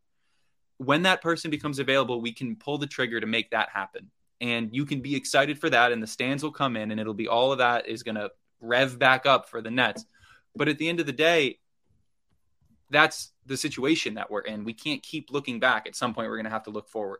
When that person becomes available, we can pull the trigger to make that happen. And you can be excited for that, and the stands will come in, and it'll be all of that is going to rev back up for the Nets. But at the end of the day, that's the situation that we're in. We can't keep looking back. At some point, we're going to have to look forward.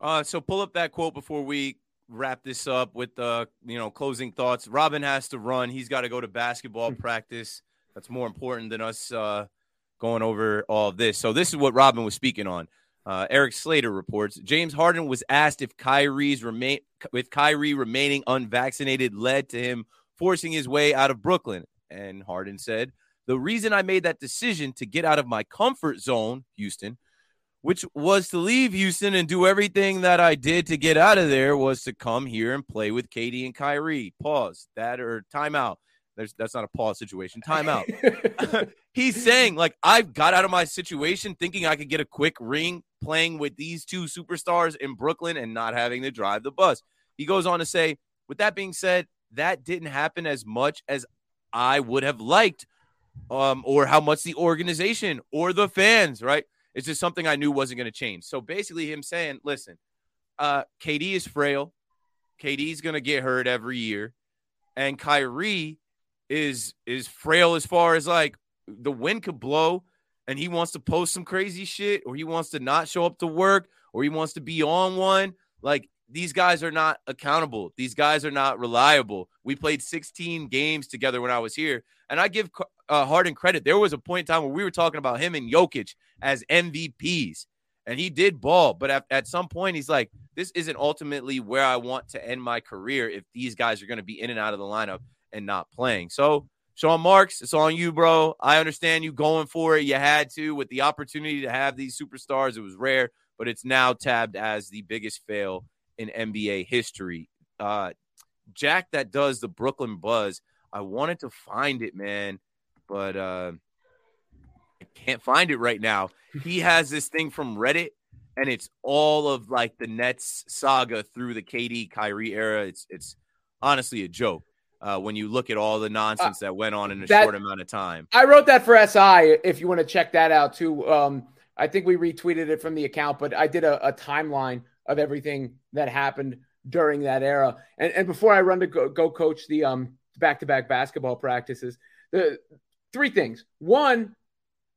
Uh, so pull up that quote before we wrap this up with the uh, you know closing thoughts. Robin has to run. He's got to go to basketball hmm. practice. That's more important than us uh, going over all of this. So this is what Robin was speaking on. Uh, Erik Slater reports James Harden was asked if Kyrie's remain with Kyrie remaining unvaccinated led to him forcing his way out of Brooklyn, and Harden said, "The reason I made that decision to get out of my comfort zone, Houston." Which was to leave Houston and do everything that I did to get out of there was to come here and play with KD and Kyrie. Pause that or timeout. There's that's not a pause situation. Timeout. He's saying like I got out of my situation thinking I could get a quick ring playing with these two superstars in Brooklyn and not having to drive the bus. He goes on to say, with that being said, that didn't happen as much as I would have liked, um, or how much the organization or the fans, right? It's just something I knew wasn't going to change. So basically, him saying, listen, uh, KD is frail. KD's going to get hurt every year. And Kyrie is is frail as far as like the wind could blow and he wants to post some crazy shit or he wants to not show up to work or he wants to be on one. Like these guys are not accountable. These guys are not reliable. We played 16 games together when I was here, and I give uh, Harden credit. There was a point in time where we were talking about him and Jokic as MVPs, and he did ball. But at, at some point, he's like, "This isn't ultimately where I want to end my career if these guys are going to be in and out of the lineup and not playing." So, Sean Marks, it's on you, bro. I understand you going for it. You had to with the opportunity to have these superstars. It was rare, but it's now tabbed as the biggest fail in NBA history. Uh, Jack, that does the Brooklyn Buzz. I wanted to find it, man, but uh, I can't find it right now. He has this thing from Reddit, and it's all of like the Nets saga through the KD Kyrie era. It's it's honestly a joke uh, when you look at all the nonsense that went on in a that, short amount of time. I wrote that for SI. If you want to check that out too, um, I think we retweeted it from the account, but I did a, a timeline of everything that happened during that era. And, and before I run to go, go coach the um back-to-back basketball practices, the three things. One,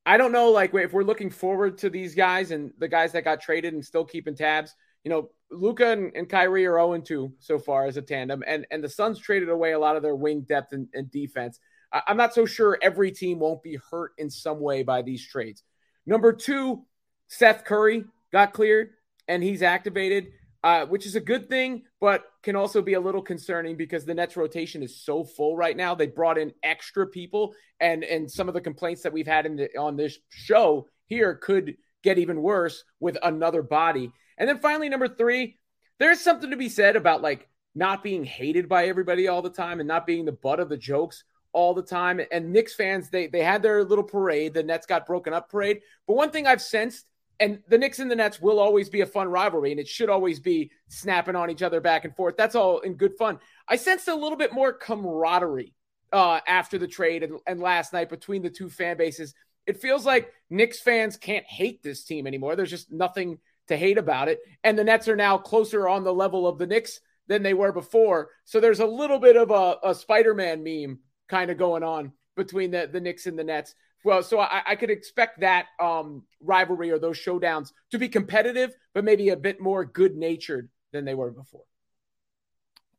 I don't know, like if we're looking forward to these guys and the guys that got traded and still keeping tabs. You know, Luka and, and Kyrie are 0 2 so far as a tandem, and and the Suns traded away a lot of their wing depth and, and defense. I, I'm not so sure every team won't be hurt in some way by these trades. Number two, Seth Curry got cleared and he's activated, uh, which is a good thing, but can also be a little concerning because the Nets rotation is so full right now. They brought in extra people, and and some of the complaints that we've had in the, on this show here could get even worse with another body. And then finally, number three, there's something to be said about like not being hated by everybody all the time and not being the butt of the jokes all the time. And Knicks fans, they they had their little parade, the Nets got broken up parade. But one thing I've sensed, and the Knicks and the Nets will always be a fun rivalry, and it should always be snapping on each other back and forth. That's all in good fun. I sensed a little bit more camaraderie uh, after the trade and, and last night between the two fan bases. It feels like Knicks fans can't hate this team anymore. There's just nothing to hate about it. And the Nets are now closer on the level of the Knicks than they were before. So there's a little bit of a, a Spider Man meme kind of going on between the, the Knicks and the Nets. Well, so I, I could expect that um, rivalry or those showdowns to be competitive, but maybe a bit more good natured than they were before.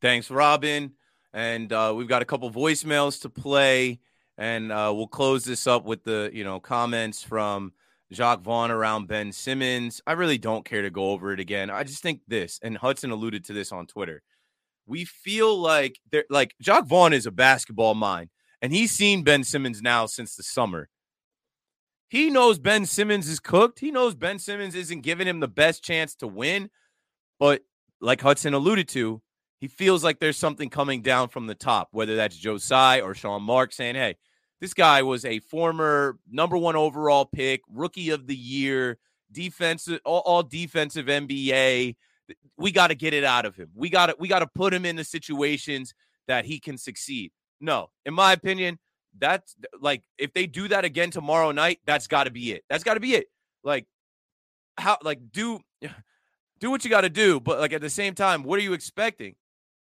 Thanks, Robin. And uh, we've got a couple voicemails to play and uh, we'll close this up with the you know comments from Jacque Vaughn around Ben Simmons. I really don't care to go over it again. I just think this, and Hudson alluded to this on Twitter. We feel like they're like Jacque Vaughn is a basketball mind, and he's seen Ben Simmons now since the summer. He knows Ben Simmons is cooked. He knows Ben Simmons isn't giving him the best chance to win. But like Hudson alluded to, he feels like there's something coming down from the top, whether that's Joe or Sean Mark saying, hey, this guy was a former number one overall pick, rookie of the year, defensive, all, all defensive NBA. We got to get it out of him. We got to we got to put him in the situations that he can succeed. No, in my opinion, that's like if they do that again tomorrow night, that's got to be it. That's got to be it. Like how like do do what you got to do, but like at the same time, what are you expecting?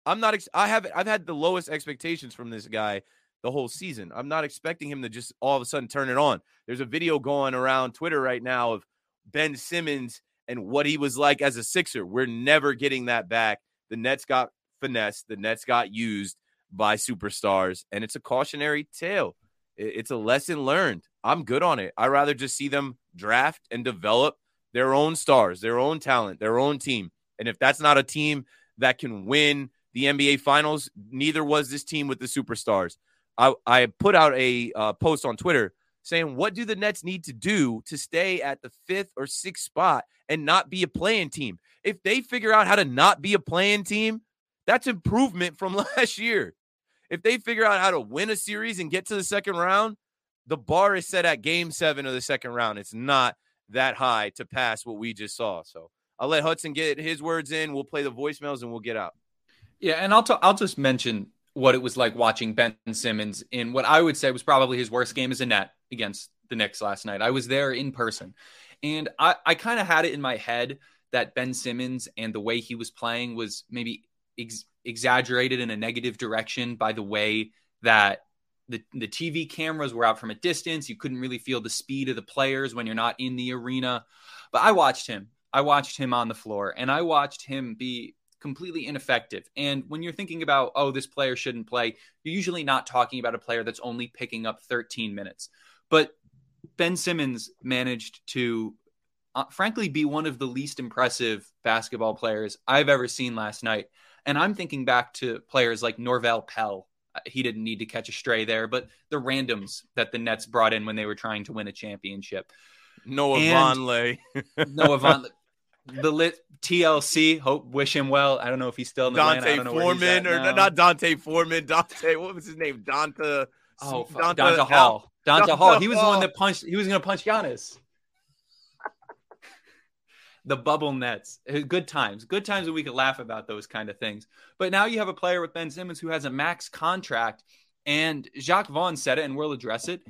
I'm not. Ex- I have. I've had the lowest expectations from this guy the whole season. I'm not expecting him to just all of a sudden turn it on. There's a video going around Twitter right now of Ben Simmons and what he was like as a Sixer. We're never getting that back. The Nets got finessed, the Nets got used by superstars, and it's a cautionary tale. It's a lesson learned. I'm good on it. i rather just see them draft and develop their own stars, their own talent, their own team. And if that's not a team that can win the NBA Finals, neither was this team with the superstars. I, I put out a uh, post on Twitter saying, What do the Nets need to do to stay at the fifth or sixth spot and not be a playing team? If they figure out how to not be a playing team, that's improvement from last year. If they figure out how to win a series and get to the second round, the bar is set at game seven of the second round. It's not that high to pass what we just saw. So I'll let Hudson get his words in. We'll play the voicemails and we'll get out. Yeah, and I'll t- I'll just mention what it was like watching Ben Simmons in what I would say was probably his worst game as a net against the Knicks last night. I was there in person. And I, I kind of had it in my head that Ben Simmons and the way he was playing was maybe ex- exaggerated in a negative direction by the way that the, the TV cameras were out from a distance. You couldn't really feel the speed of the players when you're not in the arena. But I watched him. I watched him on the floor and I watched him be completely ineffective. And when you're thinking about, oh, this player shouldn't play, you're usually not talking about a player that's only picking up 13 minutes. But Ben Simmons managed to, uh, frankly, be one of the least impressive basketball players I've ever seen last night. And I'm thinking back to players like Norvel Pelle. Uh, he didn't need to catch a stray there, but the randoms that the Nets brought in when they were trying to win a championship. Noah Vonleh. Noah Vonleh the lit TLC. Hope wish him well. I don't know if he's still in D'Onta Foreman or not Dante Foreman. Dante, what was his name? Donta. Oh, Donta, Donta Hall. Donta, Donta Hall. He was Hall. the one that punched. He was going to punch Giannis. The bubble nets. Eh, good times. Good times when we could laugh about those kind of things. But now you have a player with Ben Simmons who has a max contract, and Jacque Vaughn said it, and we'll address it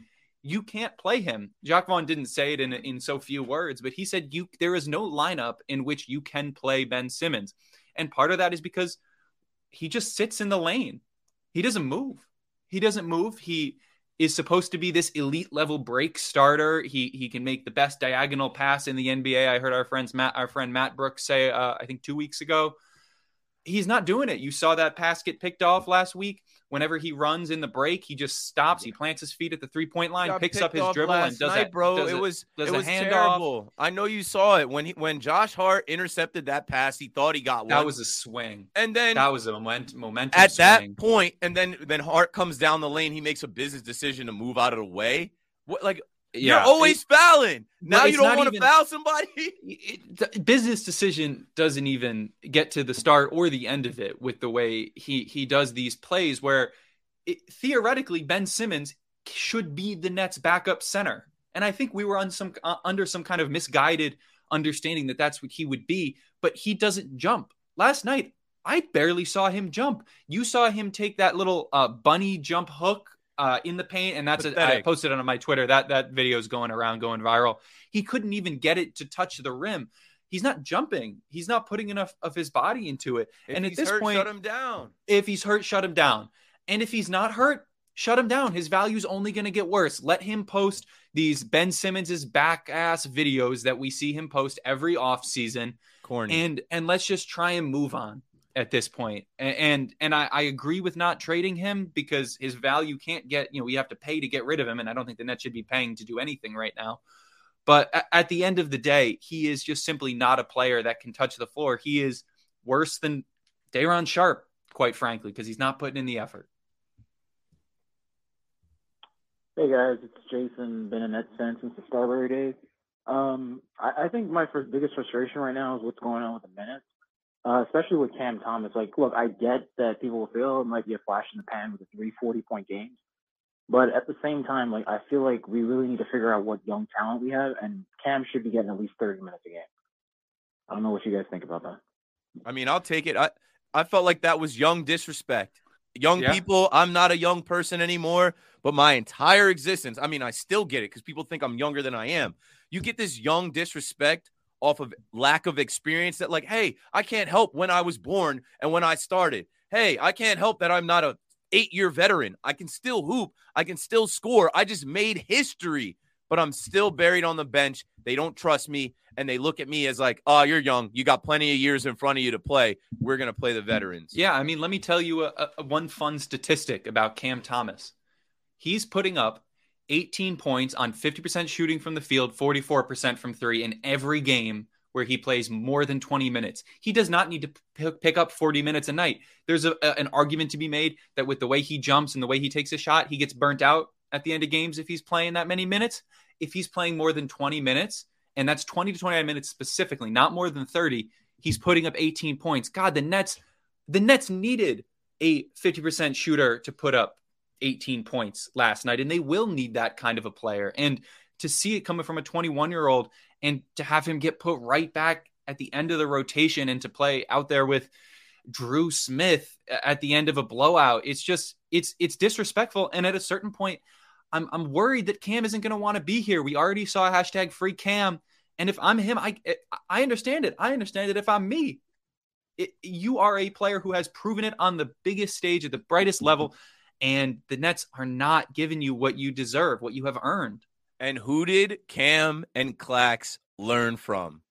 you can't play him. Jacque Vaughn didn't say it in in so few words, but he said you there is no lineup in which you can play Ben Simmons. And part of that is because he just sits in the lane. He doesn't move. He doesn't move. He is supposed to be this elite level break starter. He he can make the best diagonal pass in the NBA. I heard our friends Matt our friend Matt Brooks say uh, I think 2 weeks ago. He's not doing it. You saw that pass get picked off last week whenever he runs in the break, he just stops. He plants his feet at the three point line, picks up his dribble, and does night, that. Bro, does it, it was does it was terrible. I know you saw it when he when Josh Hart intercepted that pass. He thought he got one. That was a swing, and then that was a moment, momentum at swing. that point, and then then Hart comes down the lane. He makes a business decision to move out of the way. What like yeah, you're always it, fouling. Now you don't want to foul somebody. It, business decision doesn't even get to the start or the end of it with the way he he does these plays where it, theoretically, Ben Simmons should be the Nets' backup center. And I think we were on some uh, under some kind of misguided understanding that that's what he would be, but he doesn't jump. Last night, I barely saw him jump. You saw him take that little uh, bunny jump hook uh, in the paint, and that's a, I posted it on my Twitter. That that video is going around, going viral. He couldn't even get it to touch the rim. He's not jumping. He's not putting enough of his body into it. If and at he's this hurt, point, shut him down. if he's hurt, shut him down. And if he's not hurt, shut him down. His value's only going to get worse. Let him post these Ben Simmons's back ass videos that we see him post every off season, Corny. and and let's just try and move on at this point. And and I, I agree with not trading him because his value can't get you know we have to pay to get rid of him, and I don't think the Nets should be paying to do anything right now. But at the end of the day, he is just simply not a player that can touch the floor. He is worse than Day'Ron Sharpe, quite frankly, because he's not putting in the effort. Hey guys, it's Jason. Been a Nets fan since the Starbury days. Um, I, I think my first, biggest frustration right now is what's going on with the minutes, uh, especially with Cam Thomas. Like, look, I get that people will feel it might be a flash in the pan with a three forty point games, but at the same time, like I feel like we really need to figure out what young talent we have, and Cam should be getting at least thirty minutes a game. I don't know what you guys think about that. I mean, I'll take it. I I felt like that was young disrespect. Young Yeah. people, I'm not a young person anymore, but my entire existence, I mean, I still get it because people think I'm younger than I am. You get this young disrespect off of lack of experience that, like, hey, I can't help when I was born and when I started. Hey, I can't help that I'm not a eight year veteran. I can still hoop. I can still score. I just made history, but I'm still buried on the bench. They don't trust me. And they look at me as like, oh, you're young. You got plenty of years in front of you to play. We're going to play the veterans. Yeah, I mean, let me tell you a, a one fun statistic about Cam Thomas. He's putting up 18 points on 50% shooting from the field, 44% from three in every game where he plays more than 20 minutes. He does not need to p- pick up 40 minutes a night. There's a, a- an argument to be made that with the way he jumps and the way he takes a shot, he gets burnt out at the end of games if he's playing that many minutes. If he's playing more than 20 minutes, and that's 20 to 29 minutes specifically, not more than 30, he's putting up 18 points. God, the Nets the Nets needed a 50% shooter to put up 18 points last night, and they will need that kind of a player. And to see it coming from a 21 year old and to have him get put right back at the end of the rotation and to play out there with Drew Smith at the end of a blowout, it's just it's it's disrespectful. And at a certain point, I'm I'm worried that Cam isn't going to want to be here. We already saw hashtag free Cam, and if I'm him, I I understand it. I understand it. If I'm me, it, you are a player who has proven it on the biggest stage at the brightest level, and the Nets are not giving you what you deserve, what you have earned. And who did Cam and Clax learn from?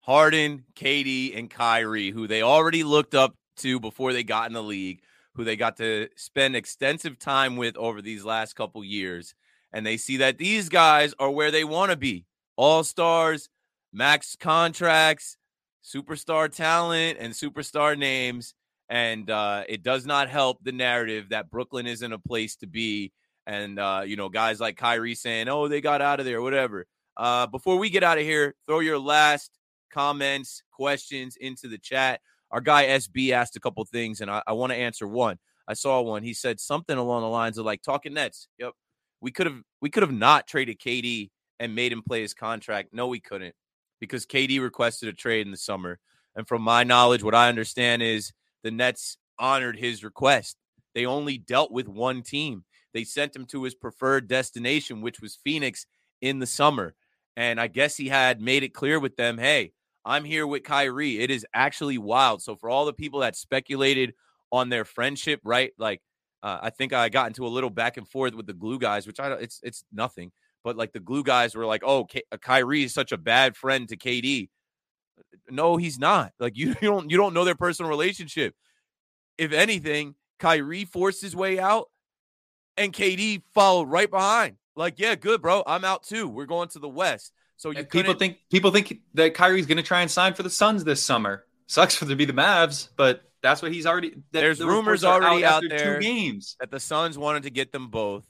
Harden, KD, and Kyrie, who they already looked up to before they got in the league, who they got to spend extensive time with over these last couple years. And they see that these guys are where they want to be all stars, max contracts, superstar talent, and superstar names. And uh, it does not help the narrative that Brooklyn isn't a place to be. And, uh, you know, guys like Kyrie saying, oh, they got out of there, whatever. Uh, before we get out of here, throw your last comments, questions into the chat. Our guy SB asked a couple things, and I, I want to answer one. I saw one. He said something along the lines of like talking Nets. Yep, we could have we could have not traded KD and made him play his contract. No, we couldn't because KD requested a trade in the summer. And from my knowledge, what I understand is the Nets honored his request. They only dealt with one team. They sent him to his preferred destination, which was Phoenix in the summer. And I guess he had made it clear with them, hey, I'm here with Kyrie. It is actually wild. So for all the people that speculated on their friendship, right? Like uh, I think I got into a little back and forth with the glue guys, which I don't, it's it's nothing. But like the glue guys were like, "Oh, K- Kyrie is such a bad friend to KD." No, he's not. Like you, you don't you don't know their personal relationship. If anything, Kyrie forced his way out, and KD followed right behind. Like, yeah, good, bro. I'm out too. We're going to the West. So you people think people think that Kyrie's going to try and sign for the Suns this summer. Sucks for to be the Mavs, but that's what he's already. That There's the rumors already out after there Two games. that the Suns wanted to get them both.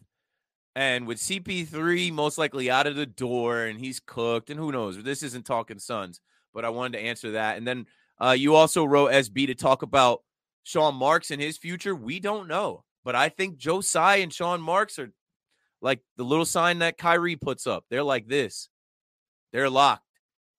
And with CP3 most likely out of the door and he's cooked, and who knows? This isn't talking Suns, but I wanted to answer that. And then uh, you also wrote SB to talk about Sean Marks and his future. We don't know. But I think Tsai and Sean Marks are like the little sign that Kyrie puts up. They're like this. They're locked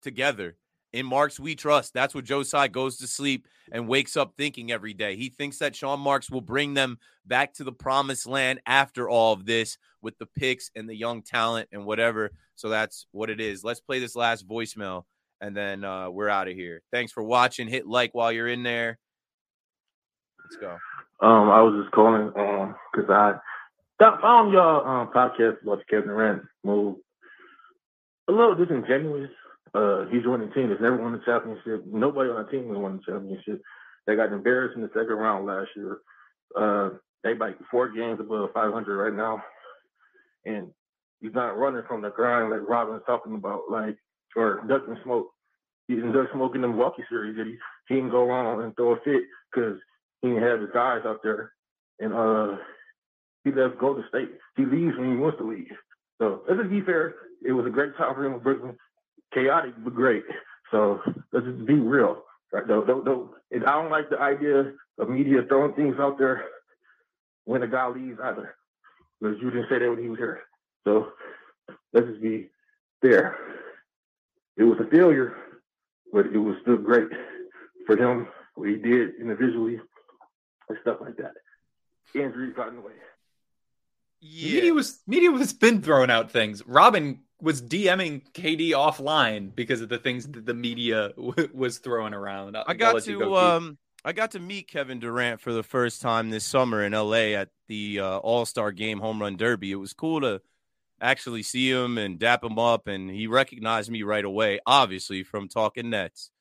together. In Marks, we trust. That's what Tsai goes to sleep and wakes up thinking every day. He thinks that Sean Marks will bring them back to the promised land after all of this with the picks and the young talent and whatever. So that's what it is. Let's play this last voicemail and then uh, we're out of here. Thanks for watching. Hit like while you're in there. Let's go. Um, I was just calling um because I got, found your um podcast about the Kevin Durant move a little disingenuous. Uh, he's winning the team. He's never won the championship. Nobody on the team has won the championship. They got embarrassed in the second round last year. Uh, they like four games above 500 right now, and he's not running from the grind like Robin's talking about, like or ducking smoke. He's duck smoking the Milwaukee series. He he can go around and throw a fit because he didn't have his guys out there, and uh, he left Golden State. He leaves when he wants to leave. So let's just be fair. It was a great time for him with Brooklyn. Chaotic but great. So let's just be real. Right? Don't, don't, don't, and I don't like the idea of media throwing things out there when a guy leaves either. Because you didn't say that when he was here. So let's just be fair. It was a failure, but it was still great for him, what he did individually and stuff like that. Injuries got in the way. Yeah. Media was media was been throwing out things. Robin was DMing KD offline because of the things that the media w- was throwing around. I got to go um I got to meet Kevin Durant for the first time this summer in LA at the uh, All Star Game Home Run Derby. It was cool to actually see him and dap him up, and he recognized me right away, obviously from Talking Nets.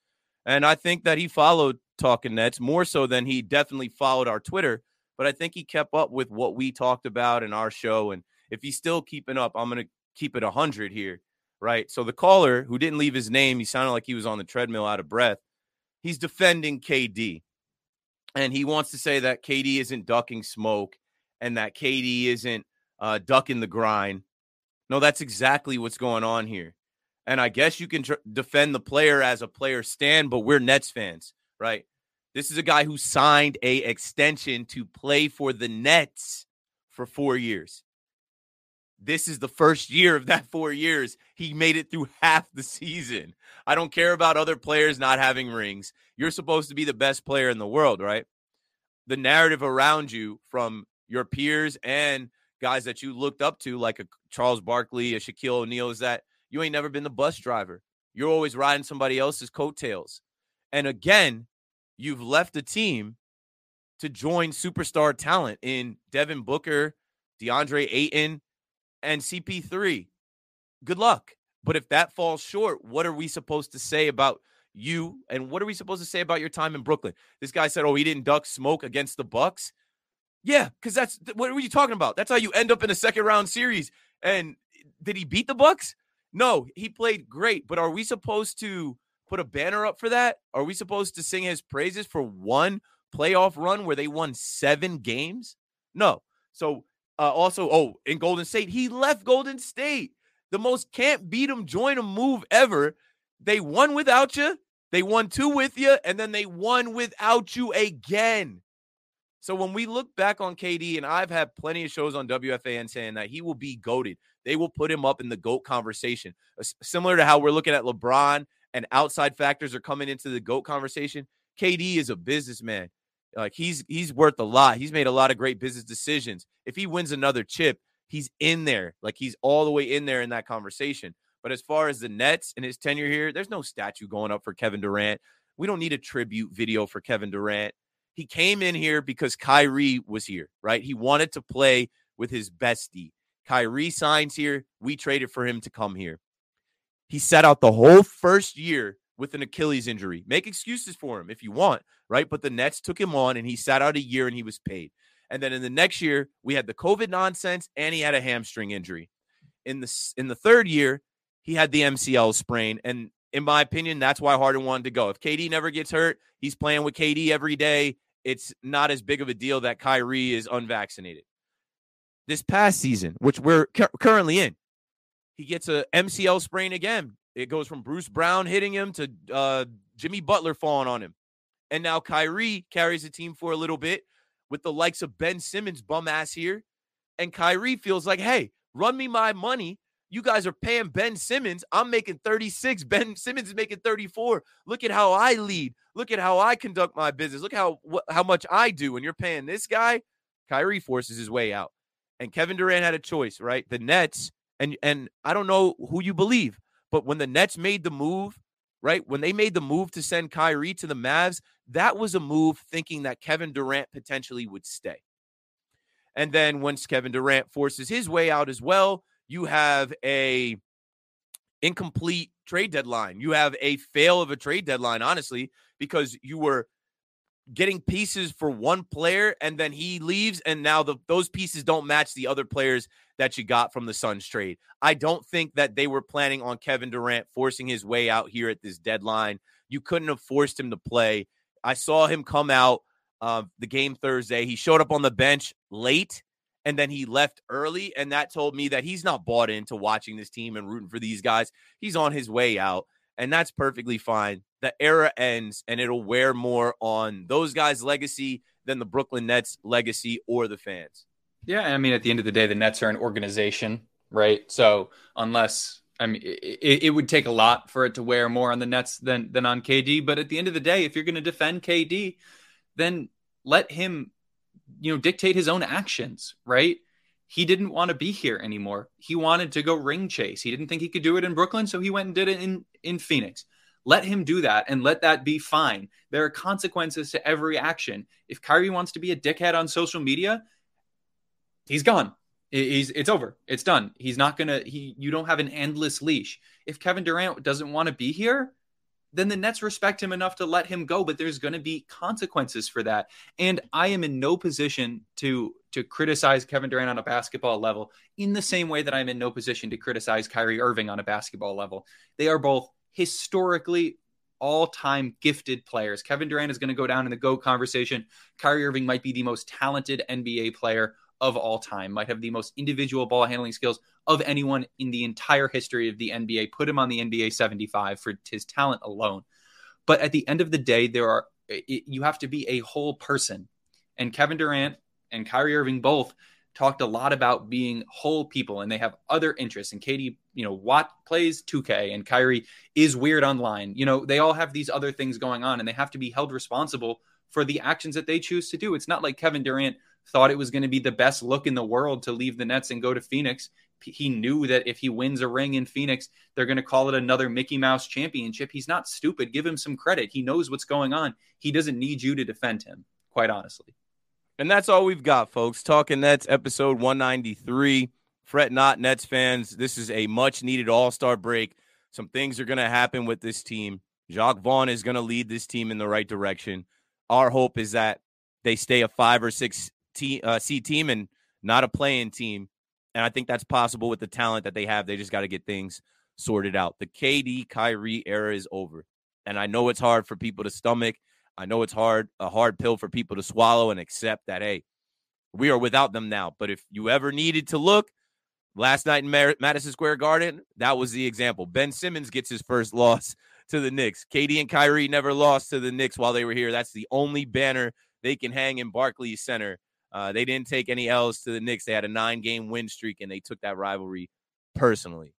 And I think that he followed Talking Nets more so than he definitely followed our Twitter. But I think he kept up with what we talked about in our show. And if he's still keeping up, I'm going to keep it 100 here, right? So the caller who didn't leave his name, he sounded like he was on the treadmill out of breath. He's defending KD. And he wants to say that KD isn't ducking smoke and that KD isn't uh, ducking the grind. No, that's exactly what's going on here. And I guess you can tr- defend the player as a player stand, but we're Nets fans, right? This is a guy who signed a extension to play for the Nets for 4 years. This is the first year of that 4 years. He made it through half the season. I don't care about other players not having rings. You're supposed to be the best player in the world, right? The narrative around you from your peers and guys that you looked up to, like a Charles Barkley, a Shaquille O'Neal, is that you ain't never been the bus driver. You're always riding somebody else's coattails. And again, you've left the team to join superstar talent in Devin Booker, DeAndre Ayton, and CP3. Good luck. But if that falls short, what are we supposed to say about you and what are we supposed to say about your time in Brooklyn? This guy said, "Oh, he didn't duck smoke against the Bucks." Yeah, because that's what are you talking about? That's how you end up in a second round series. And did he beat the Bucks? No, he played great, but are we supposed to put a banner up for that? Are we supposed to sing his praises for one playoff run where they won seven games? No. So, uh, also, oh, in Golden State, he left Golden State. The most can't beat him, join him move ever. They won without you, they won two with you, and then they won without you again. So when we look back on KD, and I've had plenty of shows on WFAN saying that he will be goaded. They will put him up in the GOAT conversation. Similar to how we're looking at LeBron and outside factors are coming into the GOAT conversation. KD is a businessman. Like he's he's worth a lot. He's made a lot of great business decisions. If he wins another chip, he's in there. Like he's all the way in there in that conversation. But as far as the Nets and his tenure here, there's no statue going up for Kevin Durant. We don't need a tribute video for Kevin Durant. He came in here because Kyrie was here, right? He wanted to play with his bestie. Kyrie signs here. We traded for him to come here. He sat out the whole first year with an Achilles injury. Make excuses for him if you want, right? But the Nets took him on and he sat out a year and he was paid. And then in the next year, we had the COVID nonsense and he had a hamstring injury. In the in the third year, he had the MCL sprain and in my opinion, that's why Harden wanted to go. If KD never gets hurt, he's playing with KD every day it's not as big of a deal that Kyrie is unvaccinated. This past season, which we're cu- currently in, he gets a MCL sprain again. It goes from Bruce Brown hitting him to uh, Jimmy Butler falling on him. And now Kyrie carries the team for a little bit with the likes of Ben Simmons bum ass here. And Kyrie feels like, hey, run me my money. You guys are paying Ben Simmons. I'm making 36. Ben Simmons is making 34. Look at how I lead. Look at how I conduct my business. Look how wh- how much I do. And you're paying this guy. Kyrie forces his way out. And Kevin Durant had a choice, right? The Nets, and and I don't know who you believe, but when the Nets made the move, right? When they made the move to send Kyrie to the Mavs, that was a move thinking that Kevin Durant potentially would stay. And then once Kevin Durant forces his way out as well, you have a incomplete trade deadline. You have a fail of a trade deadline, honestly, because you were getting pieces for one player and then he leaves and now the, those pieces don't match the other players that you got from the Suns trade. I don't think that they were planning on Kevin Durant forcing his way out here at this deadline. You couldn't have forced him to play. I saw him come out uh, the game Thursday. He showed up on the bench late and then he left early. And that told me that he's not bought into watching this team and rooting for these guys. He's on his way out, and that's perfectly fine. The era ends, and it'll wear more on those guys' legacy than the Brooklyn Nets' legacy or the fans. Yeah, I mean, at the end of the day, the Nets are an organization, right? So unless I mean, it, it, would take a lot for it to wear more on the Nets than than on KD. But at the end of the day, if you're going to defend KD, then let him you know, dictate his own actions, right? He didn't want to be here anymore. He wanted to go ring chase. He didn't think he could do it in Brooklyn, so he went and did it in in Phoenix. Let him do that and let that be fine. There are consequences to every action. If Kyrie wants to be a dickhead on social media, he's gone. He's it's over. It's done. He's not gonna. He you don't have an endless leash. If Kevin Durant doesn't want to be here, then the Nets respect him enough to let him go, but there's going to be consequences for that. And I am in no position to to criticize Kevin Durant on a basketball level in the same way that I'm in no position to criticize Kyrie Irving on a basketball level. They are both historically all-time gifted players. Kevin Durant is going to go down in the GOAT conversation. Kyrie Irving might be the most talented NBA player of all time, might have the most individual ball handling skills of anyone in the entire history of the NBA. Put him on the NBA 75 for his talent alone. But at the end of the day, there are it, you have to be a whole person. And Kevin Durant and Kyrie Irving both talked a lot about being whole people and they have other interests. And KD, you know, Watt plays 2K and Kyrie is weird online. You know, they all have these other things going on and they have to be held responsible for the actions that they choose to do. It's not like Kevin Durant thought it was going to be the best look in the world to leave the Nets and go to Phoenix. He knew that if he wins a ring in Phoenix, they're going to call it another Mickey Mouse championship. He's not stupid. Give him some credit. He knows what's going on. He doesn't need you to defend him, quite honestly. And that's all we've got, folks. Talking Nets, episode 193. Fret not, Nets fans. This is a much needed all star break. Some things are going to happen with this team. Jacque Vaughn is going to lead this team in the right direction. Our hope is that they stay a five or six team, uh, C team and not a play-in team. And I think that's possible with the talent that they have. They just got to get things sorted out. The KD Kyrie era is over. And I know it's hard for people to stomach. I know it's hard, a hard pill for people to swallow and accept that, hey, we are without them now. But if you ever needed to look, last night in Mar- Madison Square Garden, that was the example. Ben Simmons gets his first loss to the Knicks. KD and Kyrie never lost to the Knicks while they were here. That's the only banner they can hang in Barclays Center uh, they didn't take any L's to the Knicks. They had a nine game win streak and they took that rivalry personally.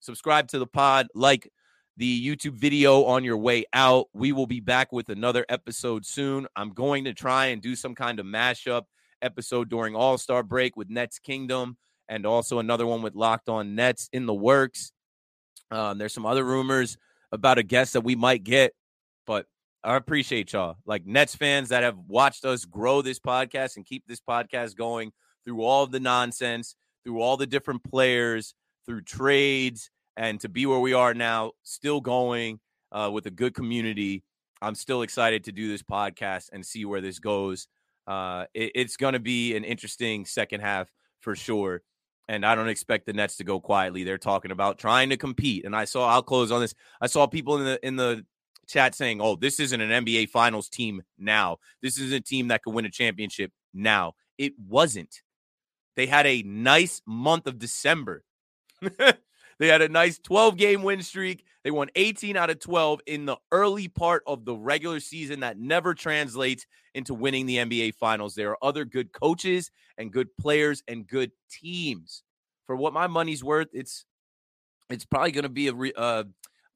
Subscribe to the pod, like the YouTube video on your way out. We will be back with another episode soon. I'm going to try and do some kind of mashup episode during All Star break with Nets Kingdom and also another one with Locked On Nets in the works. Um, there's some other rumors about a guest that we might get, but I appreciate y'all, like Nets fans that have watched us grow this podcast and keep this podcast going through all the nonsense, through all the different players, through trades, and to be where we are now, still going uh, with a good community. I'm still excited to do this podcast and see where this goes. Uh, it, it's going to be an interesting second half for sure. And I don't expect the Nets to go quietly. They're talking about trying to compete. And I saw, I'll close on this. I saw people in the in the chat saying, "Oh, this isn't an NBA Finals team now. This isn't a team that could win a championship now." It wasn't. They had a nice month of December. They had a nice 12 game win streak. They won 18 out of 12 in the early part of the regular season that never translates into winning the NBA finals. There are other good coaches and good players and good teams. For what my money's worth, it's it's probably going to be a re, uh,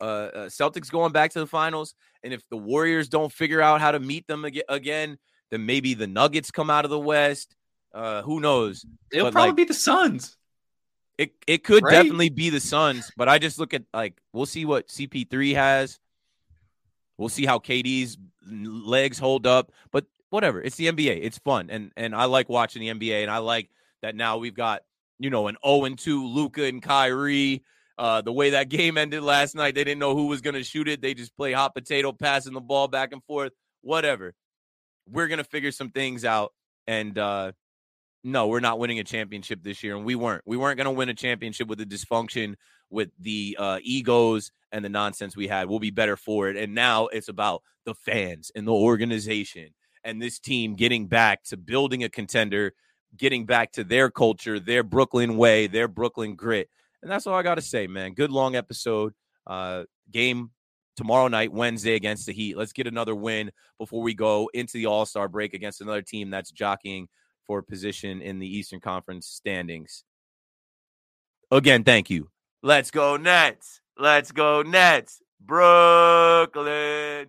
uh, uh, Celtics going back to the finals. And if the Warriors don't figure out how to meet them ag- again, then maybe the Nuggets come out of the West. Uh, who knows? It'll But, probably like, be the Suns. it it could Right? definitely be the Suns, but I just look at like we'll see what CP3 has. We'll see how KD's legs hold up, but whatever. It's the NBA. It's fun, and and I like watching the NBA, and I like that now we've got you know an 0 and 2 Luka and Kyrie. Uh, the way that game ended last night, they didn't know who was going to shoot it. They just play hot potato, passing the ball back and forth. Whatever. We're gonna figure some things out, and uh, no, we're not winning a championship this year, and we weren't. We weren't going to win a championship with the dysfunction, with the uh, egos and the nonsense we had. We'll be better for it. And now it's about the fans and the organization and this team getting back to building a contender, getting back to their culture, their Brooklyn way, their Brooklyn grit. And that's all I got to say, man. Good long episode. Uh, game tomorrow night, Wednesday against the Heat. Let's get another win before we go into the All Star break against another team that's jockeying for position in the Eastern Conference standings. Again, thank you. Let's go Nets. Let's go Nets. Brooklyn.